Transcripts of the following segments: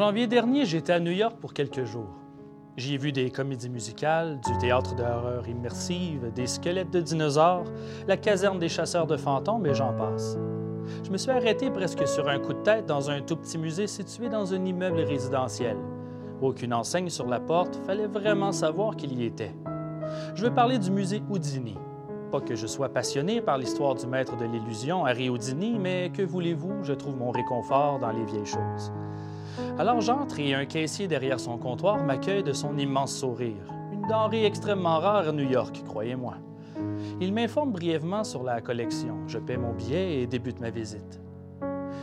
janvier dernier, j'étais à New York pour quelques jours. J'y ai vu des comédies musicales, du théâtre d'horreur immersive, des squelettes de dinosaures, la caserne des chasseurs de fantômes et j'en passe. Je me suis arrêté presque sur un coup de tête dans un tout petit musée situé dans un immeuble résidentiel. Aucune enseigne sur la porte, fallait vraiment savoir qu'il y était. Je veux parler du musée Houdini. Pas que je sois passionné par l'histoire du maître de l'illusion, Harry Houdini, mais que voulez-vous, je trouve mon réconfort dans les vieilles choses. Alors j'entre et un caissier derrière son comptoir m'accueille de son immense sourire. Une denrée extrêmement rare à New York, croyez-moi. Il m'informe brièvement sur la collection. Je paie mon billet et débute ma visite.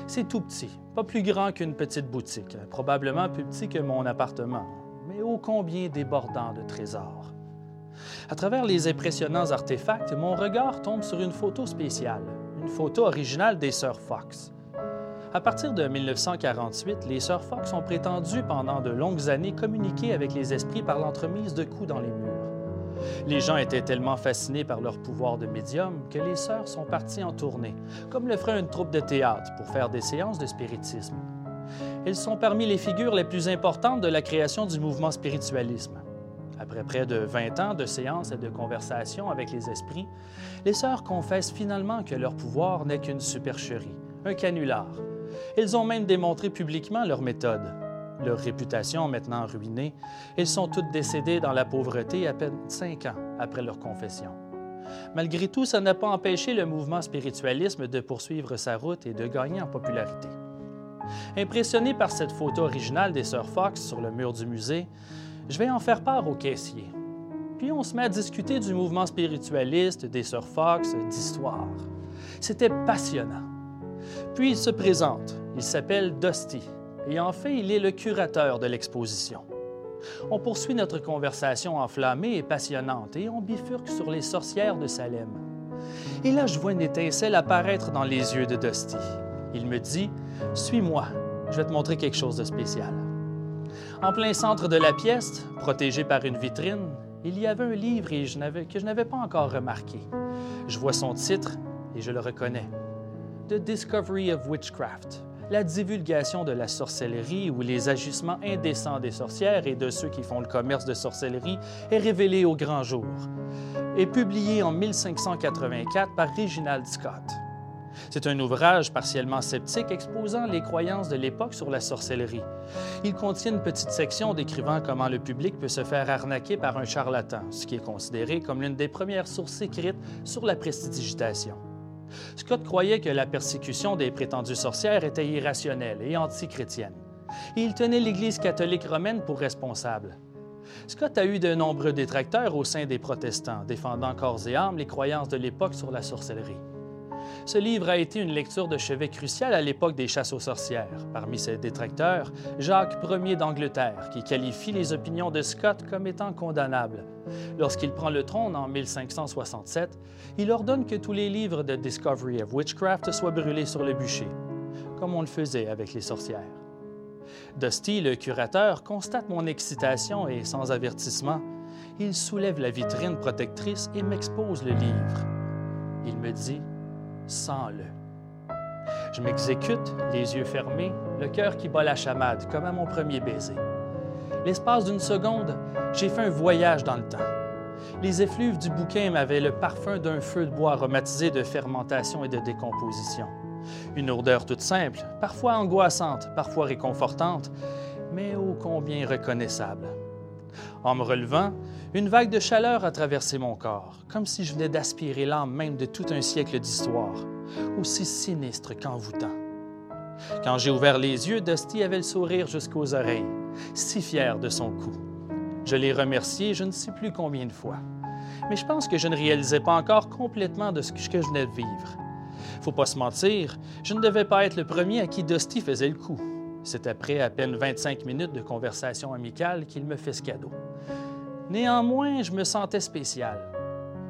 C'est tout petit, pas plus grand qu'une petite boutique, probablement plus petit que mon appartement, mais ô combien débordant de trésors. À travers les impressionnants artefacts, mon regard tombe sur une photo spéciale, une photo originale des sœurs Fox. À partir de 1948, les sœurs Fox ont prétendu pendant de longues années communiquer avec les esprits par l'entremise de coups dans les murs. Les gens étaient tellement fascinés par leur pouvoir de médium que les sœurs sont parties en tournée, comme le ferait une troupe de théâtre pour faire des séances de spiritisme. Elles sont parmi les figures les plus importantes de la création du mouvement spiritualisme. Après près de 20 ans de séances et de conversations avec les esprits, les sœurs confessent finalement que leur pouvoir n'est qu'une supercherie, un canular, elles ont même démontré publiquement leur méthode. Leur réputation maintenant ruinée, elles sont toutes décédées dans la pauvreté à peine cinq ans après leur confession. Malgré tout, ça n'a pas empêché le mouvement spiritualisme de poursuivre sa route et de gagner en popularité. Impressionné par cette photo originale des sœurs Fox sur le mur du musée, je vais en faire part au caissier. Puis on se met à discuter du mouvement spiritualiste, des sœurs Fox, d'histoire. C'était passionnant. Puis il se présente. Il s'appelle Dusty et en fait, il est le curateur de l'exposition. On poursuit notre conversation enflammée et passionnante et on bifurque sur les sorcières de Salem. Et là, je vois une étincelle apparaître dans les yeux de Dusty. Il me dit Suis-moi, je vais te montrer quelque chose de spécial. En plein centre de la pièce, protégé par une vitrine, il y avait un livre que je n'avais pas encore remarqué. Je vois son titre et je le reconnais. The Discovery of Witchcraft, la divulgation de la sorcellerie ou les agissements indécents des sorcières et de ceux qui font le commerce de sorcellerie est révélé au grand jour et publié en 1584 par Reginald Scott. C'est un ouvrage partiellement sceptique exposant les croyances de l'époque sur la sorcellerie. Il contient une petite section décrivant comment le public peut se faire arnaquer par un charlatan, ce qui est considéré comme l'une des premières sources écrites sur la prestidigitation. Scott croyait que la persécution des prétendues sorcières était irrationnelle et antichrétienne. Il tenait l'Église catholique romaine pour responsable. Scott a eu de nombreux détracteurs au sein des protestants, défendant corps et âme les croyances de l'époque sur la sorcellerie. Ce livre a été une lecture de chevet cruciale à l'époque des chasses aux sorcières. Parmi ses détracteurs, Jacques Ier d'Angleterre, qui qualifie les opinions de Scott comme étant condamnables. Lorsqu'il prend le trône en 1567, il ordonne que tous les livres de Discovery of Witchcraft soient brûlés sur le bûcher, comme on le faisait avec les sorcières. Dusty, le curateur, constate mon excitation et, sans avertissement, il soulève la vitrine protectrice et m'expose le livre. Il me dit sans-le. Je m'exécute, les yeux fermés, le cœur qui bat la chamade, comme à mon premier baiser. L'espace d'une seconde, j'ai fait un voyage dans le temps. Les effluves du bouquin m'avaient le parfum d'un feu de bois aromatisé de fermentation et de décomposition. Une odeur toute simple, parfois angoissante, parfois réconfortante, mais ô combien reconnaissable. En me relevant, une vague de chaleur a traversé mon corps, comme si je venais d'aspirer l'âme même de tout un siècle d'histoire, aussi sinistre qu'envoûtant. Quand j'ai ouvert les yeux, Dusty avait le sourire jusqu'aux oreilles, si fier de son coup. Je l'ai remercié je ne sais plus combien de fois. mais je pense que je ne réalisais pas encore complètement de ce que je venais de vivre. Faut pas se mentir, je ne devais pas être le premier à qui Dusty faisait le coup. C'est après à peine 25 minutes de conversation amicale qu'il me fait ce cadeau. Néanmoins, je me sentais spécial.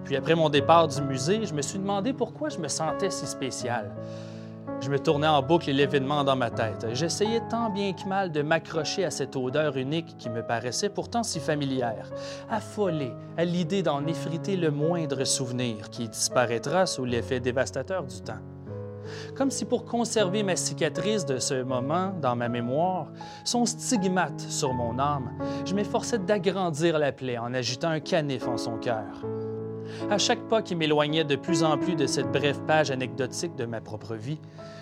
Puis après mon départ du musée, je me suis demandé pourquoi je me sentais si spécial. Je me tournais en boucle l'événement dans ma tête. J'essayais tant bien que mal de m'accrocher à cette odeur unique qui me paraissait pourtant si familière, affolé à l'idée d'en effriter le moindre souvenir qui disparaîtra sous l'effet dévastateur du temps. Comme si pour conserver ma cicatrice de ce moment dans ma mémoire, son stigmate sur mon âme, je m'efforçais d'agrandir la plaie en agitant un canif en son cœur. À chaque pas qui m'éloignait de plus en plus de cette brève page anecdotique de ma propre vie,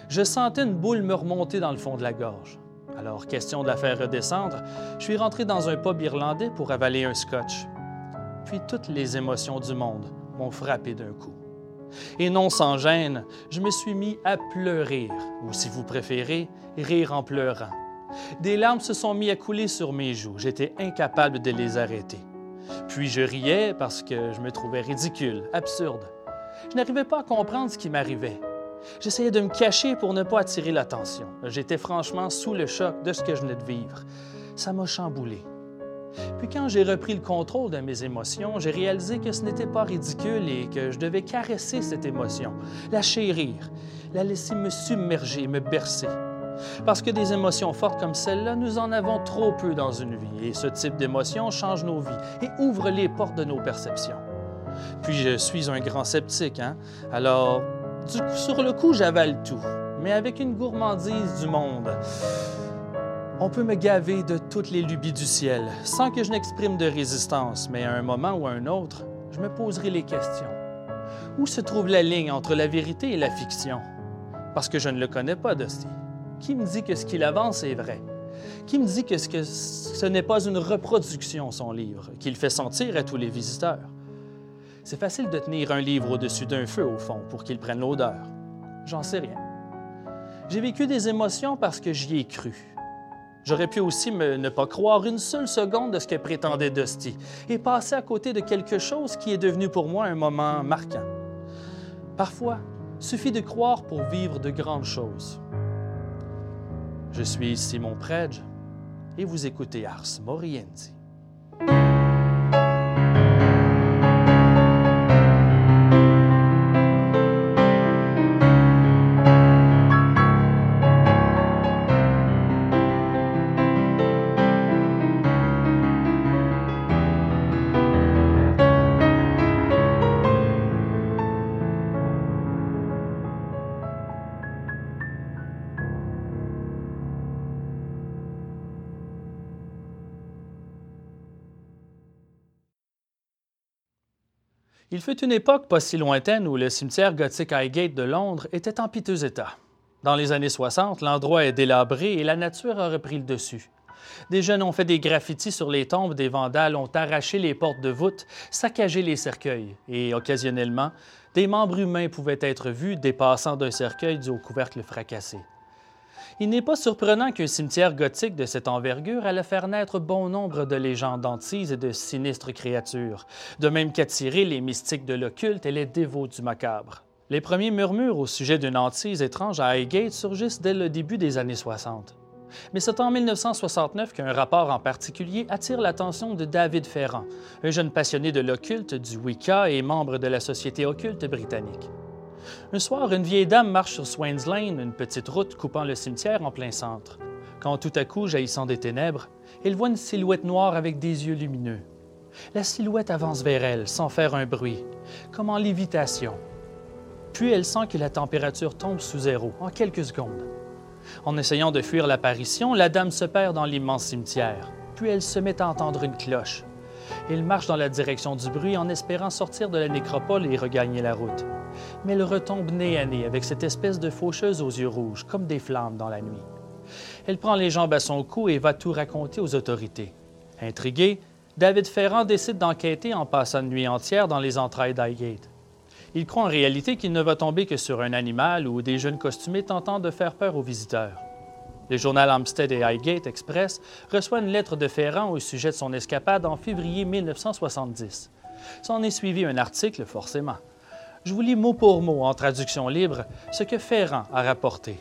je sentais une boule me remonter dans le fond de la gorge. Alors, question de la faire redescendre, je suis rentré dans un pub irlandais pour avaler un scotch. Puis toutes les émotions du monde m'ont frappé d'un coup. Et non sans gêne, je me suis mis à pleurer, ou si vous préférez, rire en pleurant. Des larmes se sont mis à couler sur mes joues. J'étais incapable de les arrêter. Puis je riais parce que je me trouvais ridicule, absurde. Je n'arrivais pas à comprendre ce qui m'arrivait. J'essayais de me cacher pour ne pas attirer l'attention. J'étais franchement sous le choc de ce que je venais de vivre. Ça m'a chamboulé. Puis quand j'ai repris le contrôle de mes émotions, j'ai réalisé que ce n'était pas ridicule et que je devais caresser cette émotion, la chérir, la laisser me submerger, me bercer. Parce que des émotions fortes comme celle-là, nous en avons trop peu dans une vie, et ce type d'émotion change nos vies et ouvre les portes de nos perceptions. Puis je suis un grand sceptique, hein? Alors, du coup, sur le coup, j'avale tout, mais avec une gourmandise du monde. On peut me gaver de toutes les lubies du ciel sans que je n'exprime de résistance, mais à un moment ou à un autre, je me poserai les questions. Où se trouve la ligne entre la vérité et la fiction? Parce que je ne le connais pas, Dusty. Qui me dit que ce qu'il avance est vrai? Qui me dit que ce, n'est pas une reproduction, son livre, qu'il fait sentir à tous les visiteurs? C'est facile de tenir un livre au-dessus d'un feu, au fond, pour qu'il prenne l'odeur. J'en sais rien. J'ai vécu des émotions parce que j'y ai cru. J'aurais pu aussi ne pas croire une seule seconde de ce que prétendait Dusty et passer à côté de quelque chose qui est devenu pour moi un moment marquant. Parfois, suffit de croire pour vivre de grandes choses. Je suis Simon Predge et vous écoutez Ars Moriendi. Fut une époque pas si lointaine où le cimetière gothique Highgate de Londres était en piteux état. Dans les années 60, l'endroit est délabré et la nature a repris le dessus. Des jeunes ont fait des graffitis sur les tombes, des vandales ont arraché les portes de voûte, saccagé les cercueils, et occasionnellement, des membres humains pouvaient être vus dépassant d'un cercueil dû au couvercle fracassé. Il n'est pas surprenant qu'un cimetière gothique de cette envergure allait faire naître bon nombre de légendes antises et de sinistres créatures, de même qu'attirer les mystiques de l'occulte et les dévots du macabre. Les premiers murmures au sujet d'une hantise étrange à Highgate surgissent dès le début des années 60. Mais c'est en 1969 qu'un rapport en particulier attire l'attention de David Ferrand, un jeune passionné de l'occulte, du Wicca et membre de la Société occulte britannique. Un soir, une vieille dame marche sur Swains Lane, une petite route coupant le cimetière en plein centre. Quand tout à coup, jaillissant des ténèbres, elle voit une silhouette noire avec des yeux lumineux. La silhouette avance vers elle sans faire un bruit, comme en lévitation. Puis elle sent que la température tombe sous zéro en quelques secondes. En essayant de fuir l'apparition, la dame se perd dans l'immense cimetière. Puis elle se met à entendre une cloche. Elle marche dans la direction du bruit en espérant sortir de la nécropole et regagner la route mais elle retombe nez à nez avec cette espèce de faucheuse aux yeux rouges, comme des flammes dans la nuit. Elle prend les jambes à son cou et va tout raconter aux autorités. Intrigué, David Ferrand décide d'enquêter en passant une nuit entière dans les entrailles d'Highgate. Il croit en réalité qu'il ne va tomber que sur un animal ou des jeunes costumés tentant de faire peur aux visiteurs. Le journal Hampstead et Highgate Express reçoit une lettre de Ferrand au sujet de son escapade en février 1970. S'en est suivi un article, forcément. Je vous lis mot pour mot, en traduction libre, ce que Ferrand a rapporté.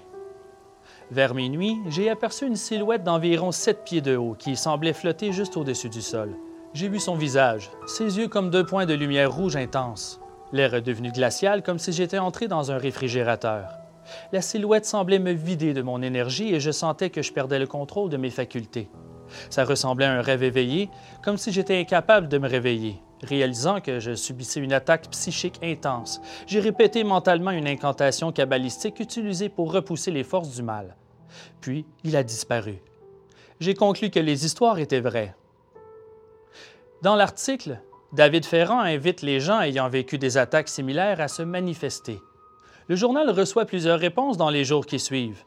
Vers minuit, j'ai aperçu une silhouette d'environ sept pieds de haut qui semblait flotter juste au-dessus du sol. J'ai vu son visage, ses yeux comme deux points de lumière rouge intense. L'air est devenu glacial comme si j'étais entré dans un réfrigérateur. La silhouette semblait me vider de mon énergie et je sentais que je perdais le contrôle de mes facultés. Ça ressemblait à un rêve éveillé, comme si j'étais incapable de me réveiller. Réalisant que je subissais une attaque psychique intense, j'ai répété mentalement une incantation cabalistique utilisée pour repousser les forces du mal. Puis, il a disparu. J'ai conclu que les histoires étaient vraies. Dans l'article, David Ferrand invite les gens ayant vécu des attaques similaires à se manifester. Le journal reçoit plusieurs réponses dans les jours qui suivent,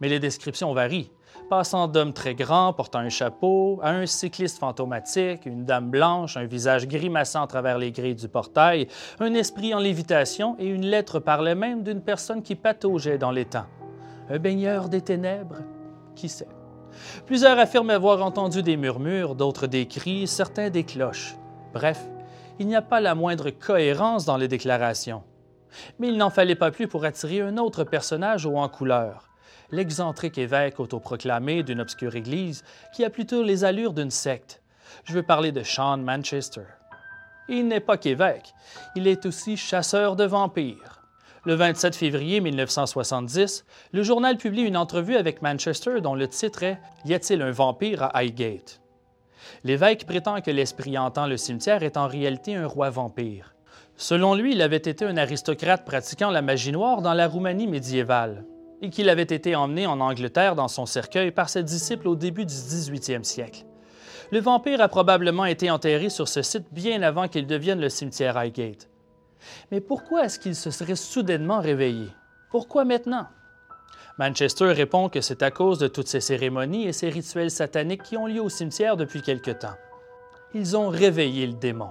mais les descriptions varient passant d'hommes très grands portant un chapeau à un cycliste fantomatique, une dame blanche, un visage grimaçant à travers les grilles du portail, un esprit en lévitation et une lettre parlait même d'une personne qui pataugeait dans temps. Un baigneur des ténèbres? Qui sait? Plusieurs affirment avoir entendu des murmures, d'autres des cris, certains des cloches. Bref, il n'y a pas la moindre cohérence dans les déclarations. Mais il n'en fallait pas plus pour attirer un autre personnage haut en couleur, l'excentrique évêque autoproclamé d'une obscure église qui a plutôt les allures d'une secte. Je veux parler de Sean Manchester. Il n'est pas qu'évêque, il est aussi chasseur de vampires. Le 27 février 1970, le journal publie une entrevue avec Manchester dont le titre est Y a-t-il un vampire à Highgate? L'évêque prétend que l'esprit hantant le cimetière est en réalité un roi vampire. Selon lui, il avait été un aristocrate pratiquant la magie noire dans la Roumanie médiévale et qu'il avait été emmené en Angleterre dans son cercueil par ses disciples au début du 18e siècle. Le vampire a probablement été enterré sur ce site bien avant qu'il devienne le cimetière Highgate. Mais pourquoi est-ce qu'il se serait soudainement réveillé? Pourquoi maintenant? Manchester répond que c'est à cause de toutes ces cérémonies et ces rituels sataniques qui ont lieu au cimetière depuis quelque temps. Ils ont réveillé le démon.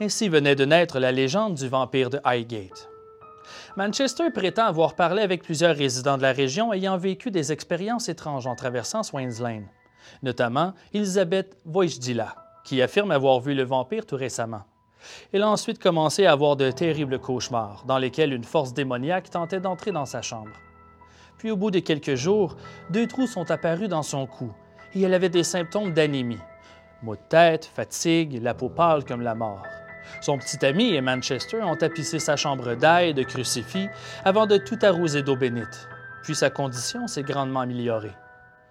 Ainsi venait de naître la légende du vampire de Highgate. Manchester prétend avoir parlé avec plusieurs résidents de la région ayant vécu des expériences étranges en traversant Swains Lane, notamment Elizabeth Voijdila, qui affirme avoir vu le vampire tout récemment. Elle a ensuite commencé à avoir de terribles cauchemars, dans lesquels une force démoniaque tentait d'entrer dans sa chambre. Puis au bout de quelques jours, deux trous sont apparus dans son cou, et elle avait des symptômes d'anémie. Maux de tête, fatigue, la peau pâle comme la mort. Son petit ami et Manchester ont tapissé sa chambre d'ail de crucifix avant de tout arroser d'eau bénite. Puis sa condition s'est grandement améliorée.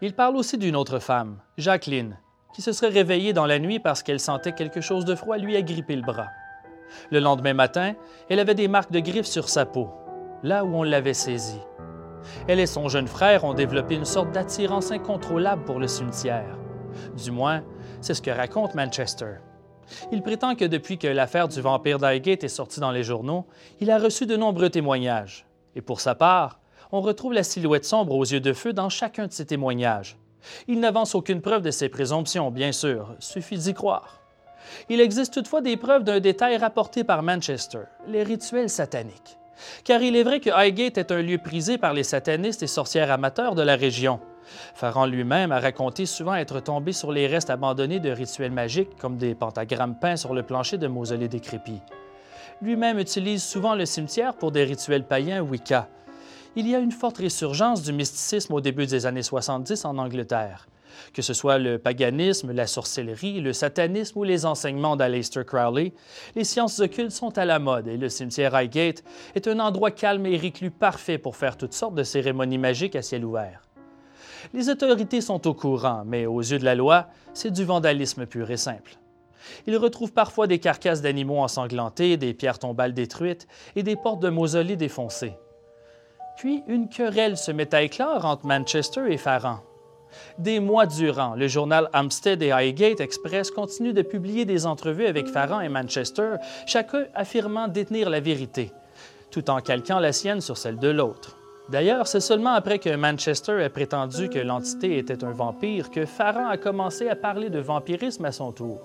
Il parle aussi d'une autre femme, Jacqueline, qui se serait réveillée dans la nuit parce qu'elle sentait quelque chose de froid lui agripper le bras. Le lendemain matin, elle avait des marques de griffes sur sa peau, là où on l'avait saisie. Elle et son jeune frère ont développé une sorte d'attirance incontrôlable pour le cimetière. Du moins, c'est ce que raconte Manchester. Il prétend que depuis que l'affaire du vampire d'Highgate est sortie dans les journaux, il a reçu de nombreux témoignages. Et pour sa part, on retrouve la silhouette sombre aux yeux de feu dans chacun de ces témoignages. Il n'avance aucune preuve de ces présomptions, bien sûr, suffit d'y croire. Il existe toutefois des preuves d'un détail rapporté par Manchester, les rituels sataniques. Car il est vrai que Highgate est un lieu prisé par les satanistes et sorcières amateurs de la région. Pharaon lui-même a raconté souvent être tombé sur les restes abandonnés de rituels magiques, comme des pentagrammes peints sur le plancher de mausolées décrépits. Lui-même utilise souvent le cimetière pour des rituels païens Wicca. Il y a une forte résurgence du mysticisme au début des années 70 en Angleterre. Que ce soit le paganisme, la sorcellerie, le satanisme ou les enseignements d'Aleister Crowley, les sciences occultes sont à la mode et le cimetière Highgate est un endroit calme et reclus parfait pour faire toutes sortes de cérémonies magiques à ciel ouvert. Les autorités sont au courant, mais aux yeux de la loi, c'est du vandalisme pur et simple. Ils retrouvent parfois des carcasses d'animaux ensanglantés, des pierres tombales détruites et des portes de mausolées défoncées. Puis une querelle se met à éclore entre Manchester et Farran. Des mois durant, le journal Hampstead et Highgate Express continue de publier des entrevues avec Farran et Manchester, chacun affirmant détenir la vérité, tout en calquant la sienne sur celle de l'autre. D'ailleurs, c'est seulement après que Manchester ait prétendu que l'entité était un vampire que Farran a commencé à parler de vampirisme à son tour.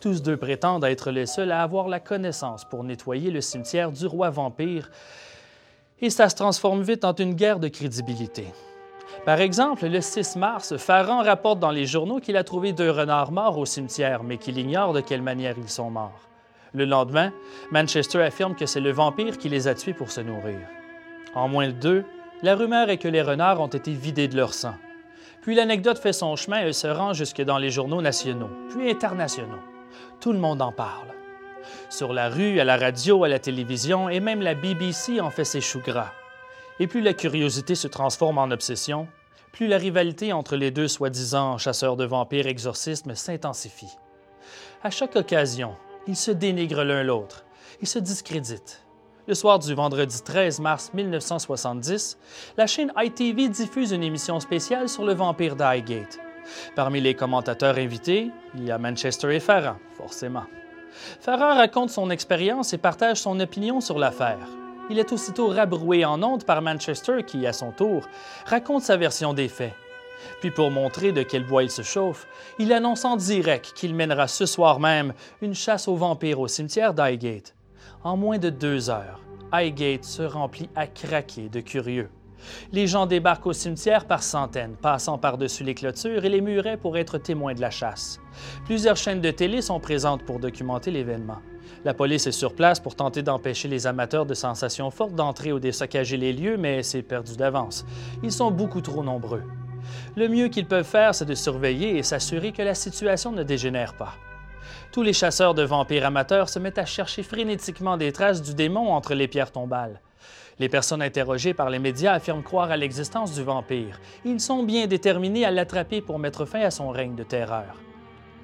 Tous deux prétendent être les seuls à avoir la connaissance pour nettoyer le cimetière du roi vampire, et ça se transforme vite en une guerre de crédibilité. Par exemple, le 6 mars, Farran rapporte dans les journaux qu'il a trouvé deux renards morts au cimetière, mais qu'il ignore de quelle manière ils sont morts. Le lendemain, Manchester affirme que c'est le vampire qui les a tués pour se nourrir. En moins de deux, la rumeur est que les renards ont été vidés de leur sang. Puis l'anecdote fait son chemin et se rend jusque dans les journaux nationaux, puis internationaux. Tout le monde en parle. Sur la rue, à la radio, à la télévision, et même la BBC en fait ses choux gras. Et plus la curiosité se transforme en obsession, plus la rivalité entre les deux soi-disant chasseurs de vampires exorcismes s'intensifie. À chaque occasion, ils se dénigrent l'un l'autre, ils se discréditent. Le soir du vendredi 13 mars 1970, la chaîne ITV diffuse une émission spéciale sur le vampire d'Highgate. Parmi les commentateurs invités, il y a Manchester et Farran, forcément. Farran raconte son expérience et partage son opinion sur l'affaire. Il est aussitôt rabroué en ondes par Manchester qui, à son tour, raconte sa version des faits. Puis pour montrer de quel bois il se chauffe, il annonce en direct qu'il mènera ce soir même une chasse aux vampires au cimetière d'Highgate. En moins de deux heures, Highgate se remplit à craquer de curieux. Les gens débarquent au cimetière par centaines, passant par-dessus les clôtures et les murets pour être témoins de la chasse. Plusieurs chaînes de télé sont présentes pour documenter l'événement. La police est sur place pour tenter d'empêcher les amateurs de sensations fortes d'entrer ou de saccager les lieux, mais c'est perdu d'avance. Ils sont beaucoup trop nombreux. Le mieux qu'ils peuvent faire, c'est de surveiller et s'assurer que la situation ne dégénère pas. Tous les chasseurs de vampires amateurs se mettent à chercher frénétiquement des traces du démon entre les pierres tombales. Les personnes interrogées par les médias affirment croire à l'existence du vampire. Ils sont bien déterminés à l'attraper pour mettre fin à son règne de terreur.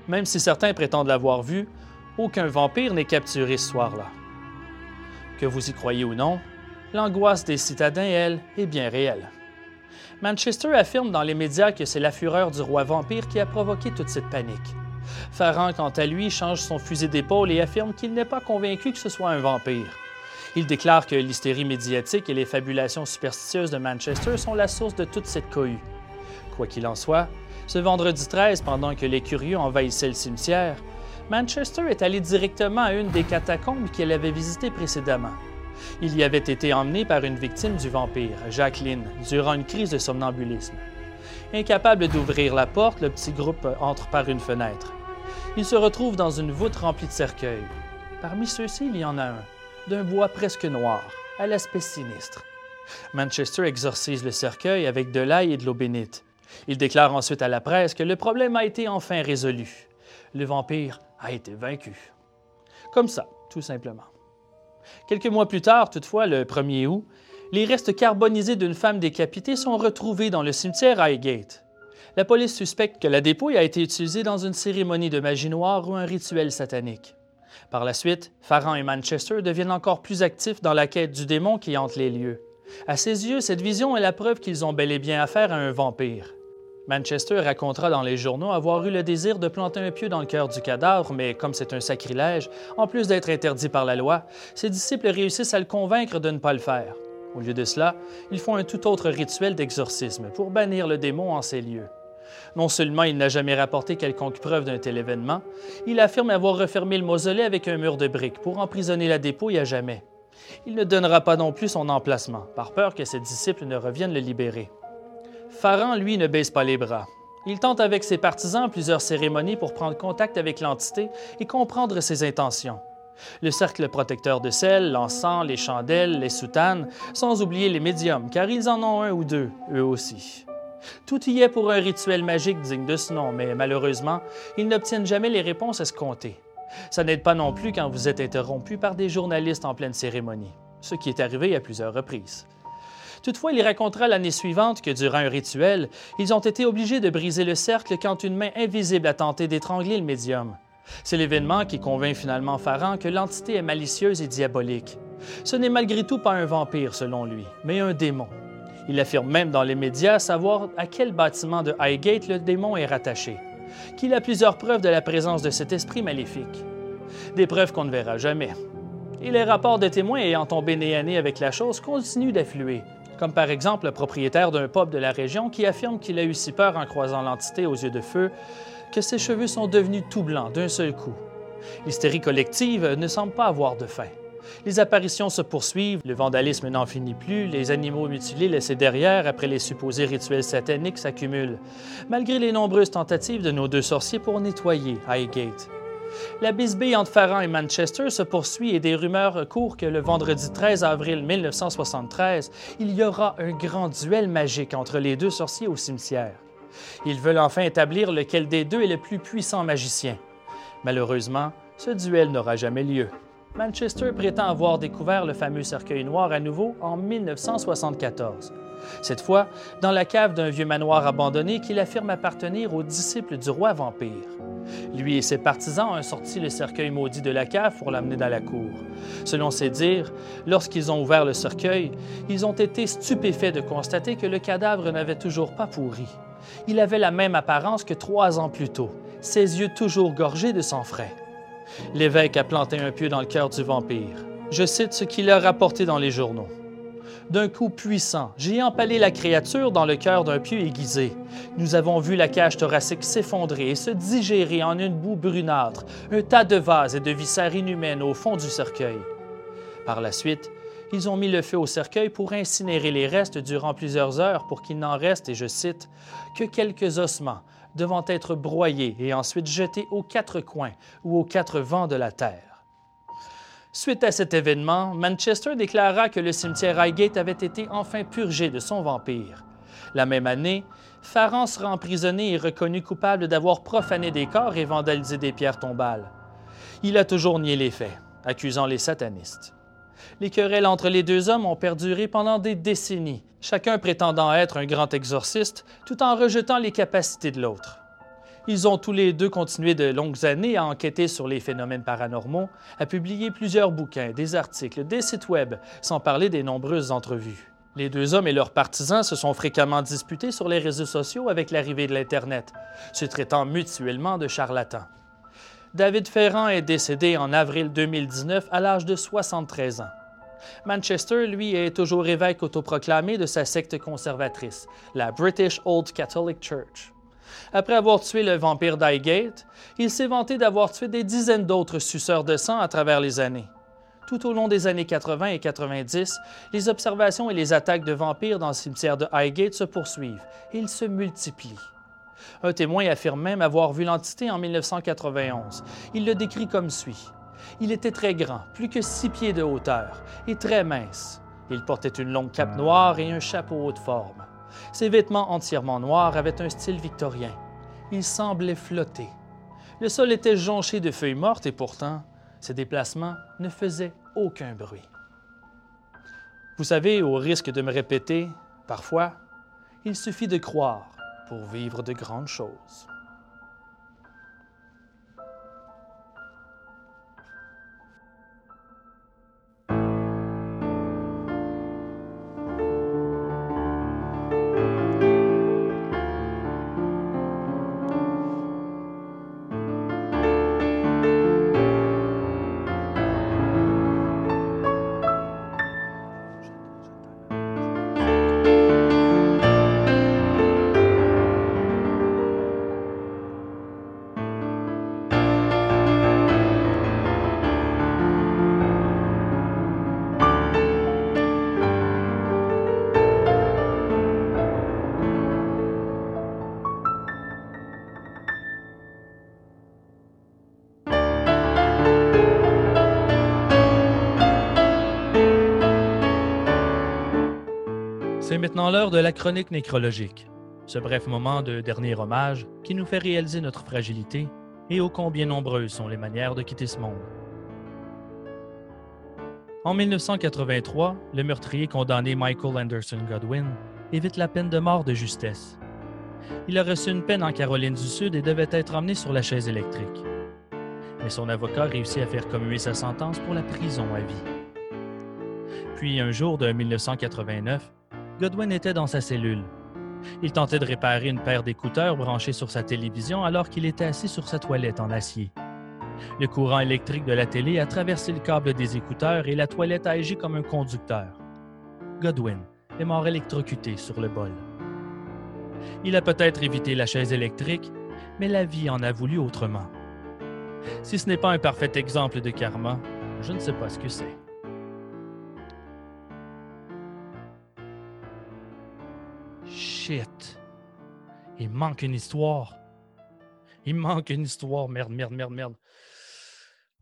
Même si certains prétendent l'avoir vu, aucun vampire n'est capturé ce soir-là. Que vous y croyez ou non, l'angoisse des citadins, elle, est bien réelle. Manchester affirme dans les médias que c'est la fureur du roi vampire qui a provoqué toute cette panique. Farran, quant à lui, change son fusil d'épaule et affirme qu'il n'est pas convaincu que ce soit un vampire. Il déclare que l'hystérie médiatique et les fabulations superstitieuses de Manchester sont la source de toute cette cohue. Quoi qu'il en soit, ce vendredi 13, pendant que les curieux envahissaient le cimetière, Manchester est allé directement à une des catacombes qu'elle avait visitées précédemment. Il y avait été emmené par une victime du vampire, Jacqueline, durant une crise de somnambulisme. Incapable d'ouvrir la porte, le petit groupe entre par une fenêtre. Il se retrouve dans une voûte remplie de cercueils. Parmi ceux-ci, il y en a un, d'un bois presque noir, à l'aspect sinistre. Manchester exorcise le cercueil avec de l'ail et de l'eau bénite. Il déclare ensuite à la presse que le problème a été enfin résolu. Le vampire a été vaincu. Comme ça, tout simplement. Quelques mois plus tard, toutefois, le 1er août, les restes carbonisés d'une femme décapitée sont retrouvés dans le cimetière Highgate. La police suspecte que la dépouille a été utilisée dans une cérémonie de magie noire ou un rituel satanique. Par la suite, Farran et Manchester deviennent encore plus actifs dans la quête du démon qui hante les lieux. À ses yeux, cette vision est la preuve qu'ils ont bel et bien affaire à un vampire. Manchester racontera dans les journaux avoir eu le désir de planter un pieu dans le cœur du cadavre, mais comme c'est un sacrilège, en plus d'être interdit par la loi, ses disciples réussissent à le convaincre de ne pas le faire. Au lieu de cela, ils font un tout autre rituel d'exorcisme pour bannir le démon en ces lieux. Non seulement il n'a jamais rapporté quelconque preuve d'un tel événement, il affirme avoir refermé le mausolée avec un mur de briques pour emprisonner la dépouille à jamais. Il ne donnera pas non plus son emplacement, par peur que ses disciples ne reviennent le libérer. Farran, lui, ne baisse pas les bras. Il tente avec ses partisans plusieurs cérémonies pour prendre contact avec l'entité et comprendre ses intentions. Le cercle protecteur de sel, l'encens, les chandelles, les soutanes, sans oublier les médiums, car ils en ont un ou deux, eux aussi. Tout y est pour un rituel magique digne de ce nom, mais malheureusement, ils n'obtiennent jamais les réponses escomptées. Ça n'aide pas non plus quand vous êtes interrompu par des journalistes en pleine cérémonie, ce qui est arrivé à plusieurs reprises. Toutefois, il racontera l'année suivante que durant un rituel, ils ont été obligés de briser le cercle quand une main invisible a tenté d'étrangler le médium. C'est l'événement qui convainc finalement Farran que l'entité est malicieuse et diabolique. Ce n'est malgré tout pas un vampire, selon lui, mais un démon. Il affirme même dans les médias savoir à quel bâtiment de Highgate le démon est rattaché, qu'il a plusieurs preuves de la présence de cet esprit maléfique. Des preuves qu'on ne verra jamais. Et les rapports de témoins ayant tombé nez à nez avec la chose continuent d'affluer, comme par exemple le propriétaire d'un pub de la région qui affirme qu'il a eu si peur en croisant l'entité aux yeux de feu que ses cheveux sont devenus tout blancs d'un seul coup. L'hystérie collective ne semble pas avoir de fin. Les apparitions se poursuivent, le vandalisme n'en finit plus, les animaux mutilés laissés derrière après les supposés rituels sataniques s'accumulent, malgré les nombreuses tentatives de nos deux sorciers pour nettoyer Highgate. La bisbille entre Farran et Manchester se poursuit et des rumeurs courent que le vendredi 13 avril 1973, il y aura un grand duel magique entre les deux sorciers au cimetière. Ils veulent enfin établir lequel des deux est le plus puissant magicien. Malheureusement, ce duel n'aura jamais lieu. Manchester prétend avoir découvert le fameux cercueil noir à nouveau en 1974. Cette fois, dans la cave d'un vieux manoir abandonné qu'il affirme appartenir aux disciples du roi vampire. Lui et ses partisans ont sorti le cercueil maudit de la cave pour l'amener dans la cour. Selon ses dires, lorsqu'ils ont ouvert le cercueil, ils ont été stupéfaits de constater que le cadavre n'avait toujours pas pourri. Il avait la même apparence que trois ans plus tôt, ses yeux toujours gorgés de sang frais. L'évêque a planté un pieu dans le cœur du vampire. Je cite ce qu'il a rapporté dans les journaux. D'un coup puissant, j'ai empalé la créature dans le cœur d'un pieu aiguisé. Nous avons vu la cage thoracique s'effondrer et se digérer en une boue brunâtre, un tas de vases et de viscères inhumaines au fond du cercueil. Par la suite, ils ont mis le feu au cercueil pour incinérer les restes durant plusieurs heures pour qu'il n'en reste, et je cite, que quelques ossements, devant être broyés et ensuite jetés aux quatre coins ou aux quatre vents de la terre. Suite à cet événement, Manchester déclara que le cimetière Highgate avait été enfin purgé de son vampire. La même année, Farran sera emprisonné et reconnu coupable d'avoir profané des corps et vandalisé des pierres tombales. Il a toujours nié les faits, accusant les satanistes. Les querelles entre les deux hommes ont perduré pendant des décennies, chacun prétendant être un grand exorciste tout en rejetant les capacités de l'autre. Ils ont tous les deux continué de longues années à enquêter sur les phénomènes paranormaux, à publier plusieurs bouquins, des articles, des sites web, sans parler des nombreuses entrevues. Les deux hommes et leurs partisans se sont fréquemment disputés sur les réseaux sociaux avec l'arrivée de l'Internet, se traitant mutuellement de charlatans. David Ferrand est décédé en avril 2019 à l'âge de 73 ans. Manchester, lui, est toujours évêque autoproclamé de sa secte conservatrice, la British Old Catholic Church. Après avoir tué le vampire d'Highgate, il s'est vanté d'avoir tué des dizaines d'autres suceurs de sang à travers les années. Tout au long des années 80 et 90, les observations et les attaques de vampires dans le cimetière de Highgate se poursuivent et ils se multiplient. Un témoin affirme même avoir vu l'entité en 1991. Il le décrit comme suit. Il était très grand, plus que six pieds de hauteur, et très mince. Il portait une longue cape noire et un chapeau haute forme. Ses vêtements entièrement noirs avaient un style victorien. Il semblait flotter. Le sol était jonché de feuilles mortes et pourtant, ses déplacements ne faisaient aucun bruit. Vous savez, au risque de me répéter, parfois, il suffit de croire pour vivre de grandes choses. Maintenant l'heure de la chronique nécrologique, ce bref moment de dernier hommage qui nous fait réaliser notre fragilité et ô combien nombreuses sont les manières de quitter ce monde. En 1983, le meurtrier condamné Michael Anderson Godwin évite la peine de mort de justesse. Il a reçu une peine en Caroline du Sud et devait être emmené sur la chaise électrique. Mais son avocat réussit à faire commuer sa sentence pour la prison à vie. Puis un jour de 1989, Godwin était dans sa cellule. Il tentait de réparer une paire d'écouteurs branchés sur sa télévision alors qu'il était assis sur sa toilette en acier. Le courant électrique de la télé a traversé le câble des écouteurs et la toilette a agi comme un conducteur. Godwin est mort électrocuté sur le bol. Il a peut-être évité la chaise électrique, mais la vie en a voulu autrement. Si ce n'est pas un parfait exemple de karma, je ne sais pas ce que c'est. Il manque une histoire. Il manque une histoire. Merde, merde, merde, merde.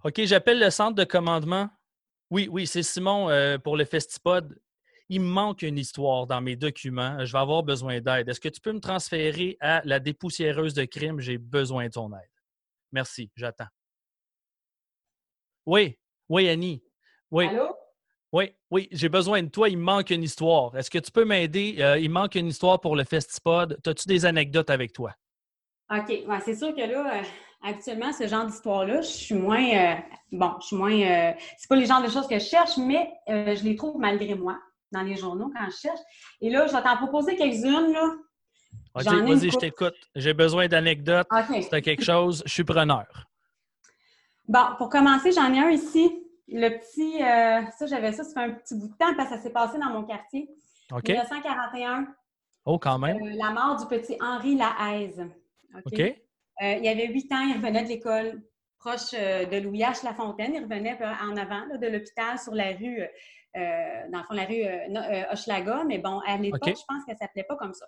OK, j'appelle le centre de commandement. Oui, oui, c'est Simon euh, pour le Festipod. Il manque une histoire dans mes documents. Je vais avoir besoin d'aide. Est-ce que tu peux me transférer à la dépoussiéreuse de crime? J'ai besoin de ton aide. Merci, j'attends. Oui, oui, Annie. Oui. Allô? Oui, oui, j'ai besoin de toi. Il me manque une histoire. Est-ce que tu peux m'aider? Euh, il manque une histoire pour le Festipod. As-tu des anecdotes avec toi? OK. Ouais, c'est sûr que là, euh, habituellement, ce genre d'histoire-là, je suis moins. euh, bon, je suis moins. euh, c'est pas les genres de choses que je cherche, mais je les trouve malgré moi dans les journaux quand je cherche. Et là, je vais t'en proposer quelques-unes, là. OK, vas-y, je t'écoute. J'ai besoin d'anecdotes. OK. Si tu as quelque chose, je suis preneur. Bon, pour commencer, j'en ai un ici. Le petit. euh, ça, j'avais ça, ça fait un petit bout de temps parce que ça s'est passé dans mon quartier. OK? 1941, Oh, quand même. euh, la mort du petit Henri Lahaise. OK? Euh, il avait huit ans, il revenait de l'école proche de Louis H. Lafontaine. Il revenait en avant là, de l'hôpital sur la rue, dans le fond, la rue Hochelaga, mais bon, à l'époque, je pense qu'elle ne s'appelait pas comme ça.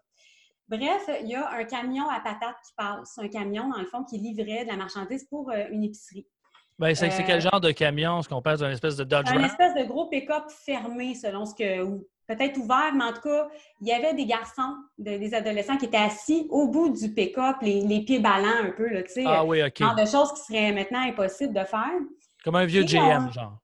Bref, il y a un camion à patates qui passe. Un camion, dans le fond, qui livrait de la marchandise pour une épicerie. Ben, c'est c'est Euh, quel genre de camion? Est-ce qu'on passe d'une espèce de Dodge Un espèce de gros pick-up fermé, selon ce que. ou peut-être ouvert, mais en tout cas, il y avait des garçons, de- des adolescents qui étaient assis au bout du pick-up, les, les pieds ballants un peu, là, tu sais. Ah oui, OK. genre de choses qui seraient maintenant impossibles de faire. Comme un vieux Et GM, on- genre.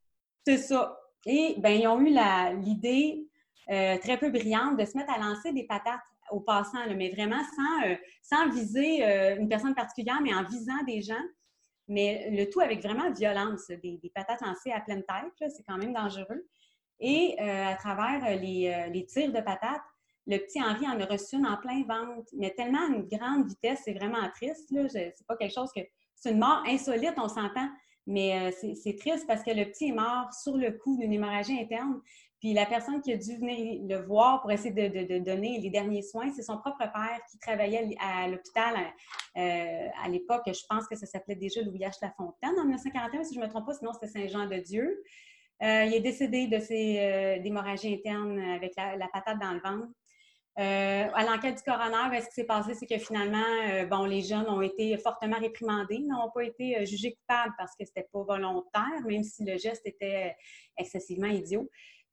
C'est ça. Et ben, ils ont eu l'idée euh, très peu brillante de se mettre à lancer des patates aux passants, là, mais vraiment sans, euh, sans viser euh, une personne particulière, mais en visant des gens. Mais le tout avec vraiment violence, des, patates lancées à pleine tête, c'est quand même dangereux. Et euh, à travers euh, les, euh, les tirs de patates, le petit Henri en a reçu une en plein ventre, mais tellement à une grande vitesse, c'est vraiment triste. C'est pas quelque chose que. C'est une mort insolite, on s'entend, mais c'est c'est triste parce que le petit est mort sur le coup d'une hémorragie interne. Puis la personne qui a dû venir le voir pour essayer de, donner les derniers soins, c'est son propre père qui travaillait à l'hôpital euh, à l'époque. Je pense que ça s'appelait déjà Louis H. Lafontaine en 1941, si je ne me trompe pas, sinon c'était Saint-Jean-de-Dieu. Euh, il est décédé de ses euh, d'hémorragie interne avec la, patate dans le ventre. Euh, à l'enquête du coroner, ben, ce qui s'est passé, c'est que finalement, bon, les jeunes ont été fortement réprimandés, n'ont pas été jugés coupables parce que c'était pas volontaire, même si le geste était excessivement idiot.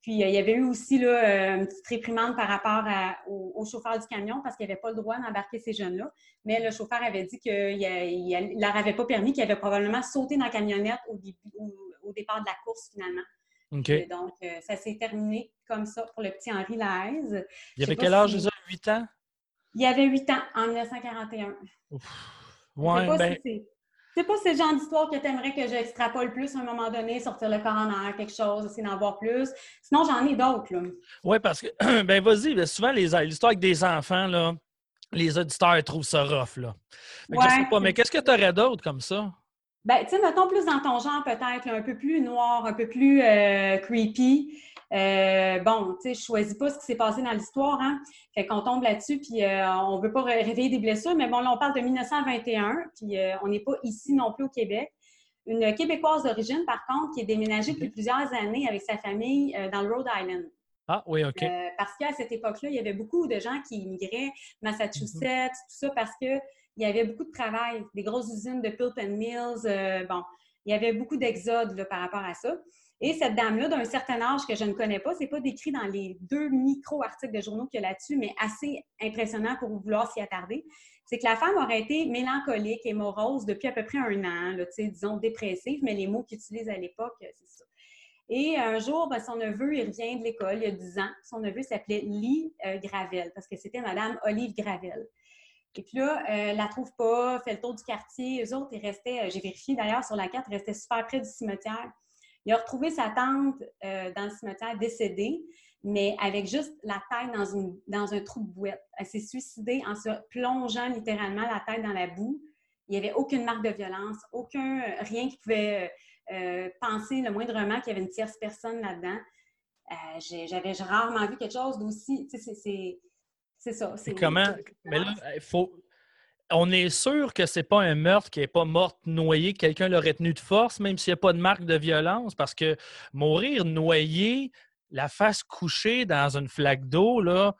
Puis, euh, il y avait eu aussi là, euh, une petite réprimande par rapport à- au, au chauffeur du camion parce qu'il n'avait pas le droit d'embarquer ces jeunes-là. Mais le chauffeur avait dit qu'il ne leur avait pas permis, qu'il avait probablement sauté dans la camionnette au, début, au, au départ de la course, finalement. Et donc, euh, ça s'est terminé comme ça pour le petit Henri Lahaise. Il avait quel âge, si- déjà? 8 ans? Il avait 8 ans en 1941. Je sais Ouais, ben, si c'est- pas ce genre d'histoire que tu aimerais que j'extrapole plus à un moment donné, sortir le coroner, quelque chose, essayer d'en voir plus. Sinon, j'en ai d'autres. ouais, parce que, ben, vas-y, ben, souvent, les l'histoire avec des enfants, là, les auditeurs trouvent ça rough, là. Je Ouais, sais pas, mais qu'est-ce que tu aurais d'autre comme ça? Ben, tu sais, mettons plus dans ton genre, peut-être, un peu plus noir, un peu plus euh, creepy. Euh, bon, tu sais, je choisis pas ce qui s'est passé dans l'histoire, hein. Fait qu'on tombe là-dessus, puis euh, on veut pas ré- réveiller des blessures, mais bon, là, on parle de 1921, puis euh, on n'est pas ici non plus au Québec. Une Québécoise d'origine, par contre, qui est déménagée depuis plusieurs années avec sa famille euh, dans le Rhode Island. Ah, oui, OK. Euh, parce qu'à cette époque-là, il y avait beaucoup de gens qui immigraient, Massachusetts, tout ça, parce qu'il y avait beaucoup de travail, des grosses usines de pulp and mills. euh, bon, il y avait beaucoup d'exodes par rapport à ça. Et cette dame-là, d'un certain âge que je ne connais pas, c'est pas décrit dans les deux micro-articles de journaux qu'il y a là-dessus, mais assez impressionnant pour vouloir s'y attarder. C'est que la femme aurait été mélancolique et morose depuis à peu près un an, disons dépressive, mais les mots qu'ils utilisent à l'époque, euh, c'est ça. Et un jour, ben, son neveu, il revient de l'école, il y a 10 ans. Son neveu s'appelait Lee euh, Gravel, parce que c'était Madame Olive Gravel. Et puis là, euh, la trouve pas, fait le tour du quartier. Eux autres, ils restaient, euh, j'ai vérifié d'ailleurs sur la carte, ils restaient super près du cimetière. Il a retrouvé sa tante euh, dans le cimetière décédée, mais avec juste la tête dans, une, dans un trou de bouette. Elle s'est suicidée en se plongeant littéralement la tête dans la boue. Il n'y avait aucune marque de violence, aucun rien qui pouvait euh, penser le moindrement qu'il y avait une tierce personne là-dedans. Euh, J'avais rarement vu quelque chose d'aussi. c'est- ça. Comment? Mais là, il faut. On est sûr que c'est pas un meurtre qui n'est pas morte noyée, que quelqu'un l'aurait tenu de force, même s'il n'y a pas de marque de violence, parce que mourir noyé, la face couchée dans une flaque d'eau, là,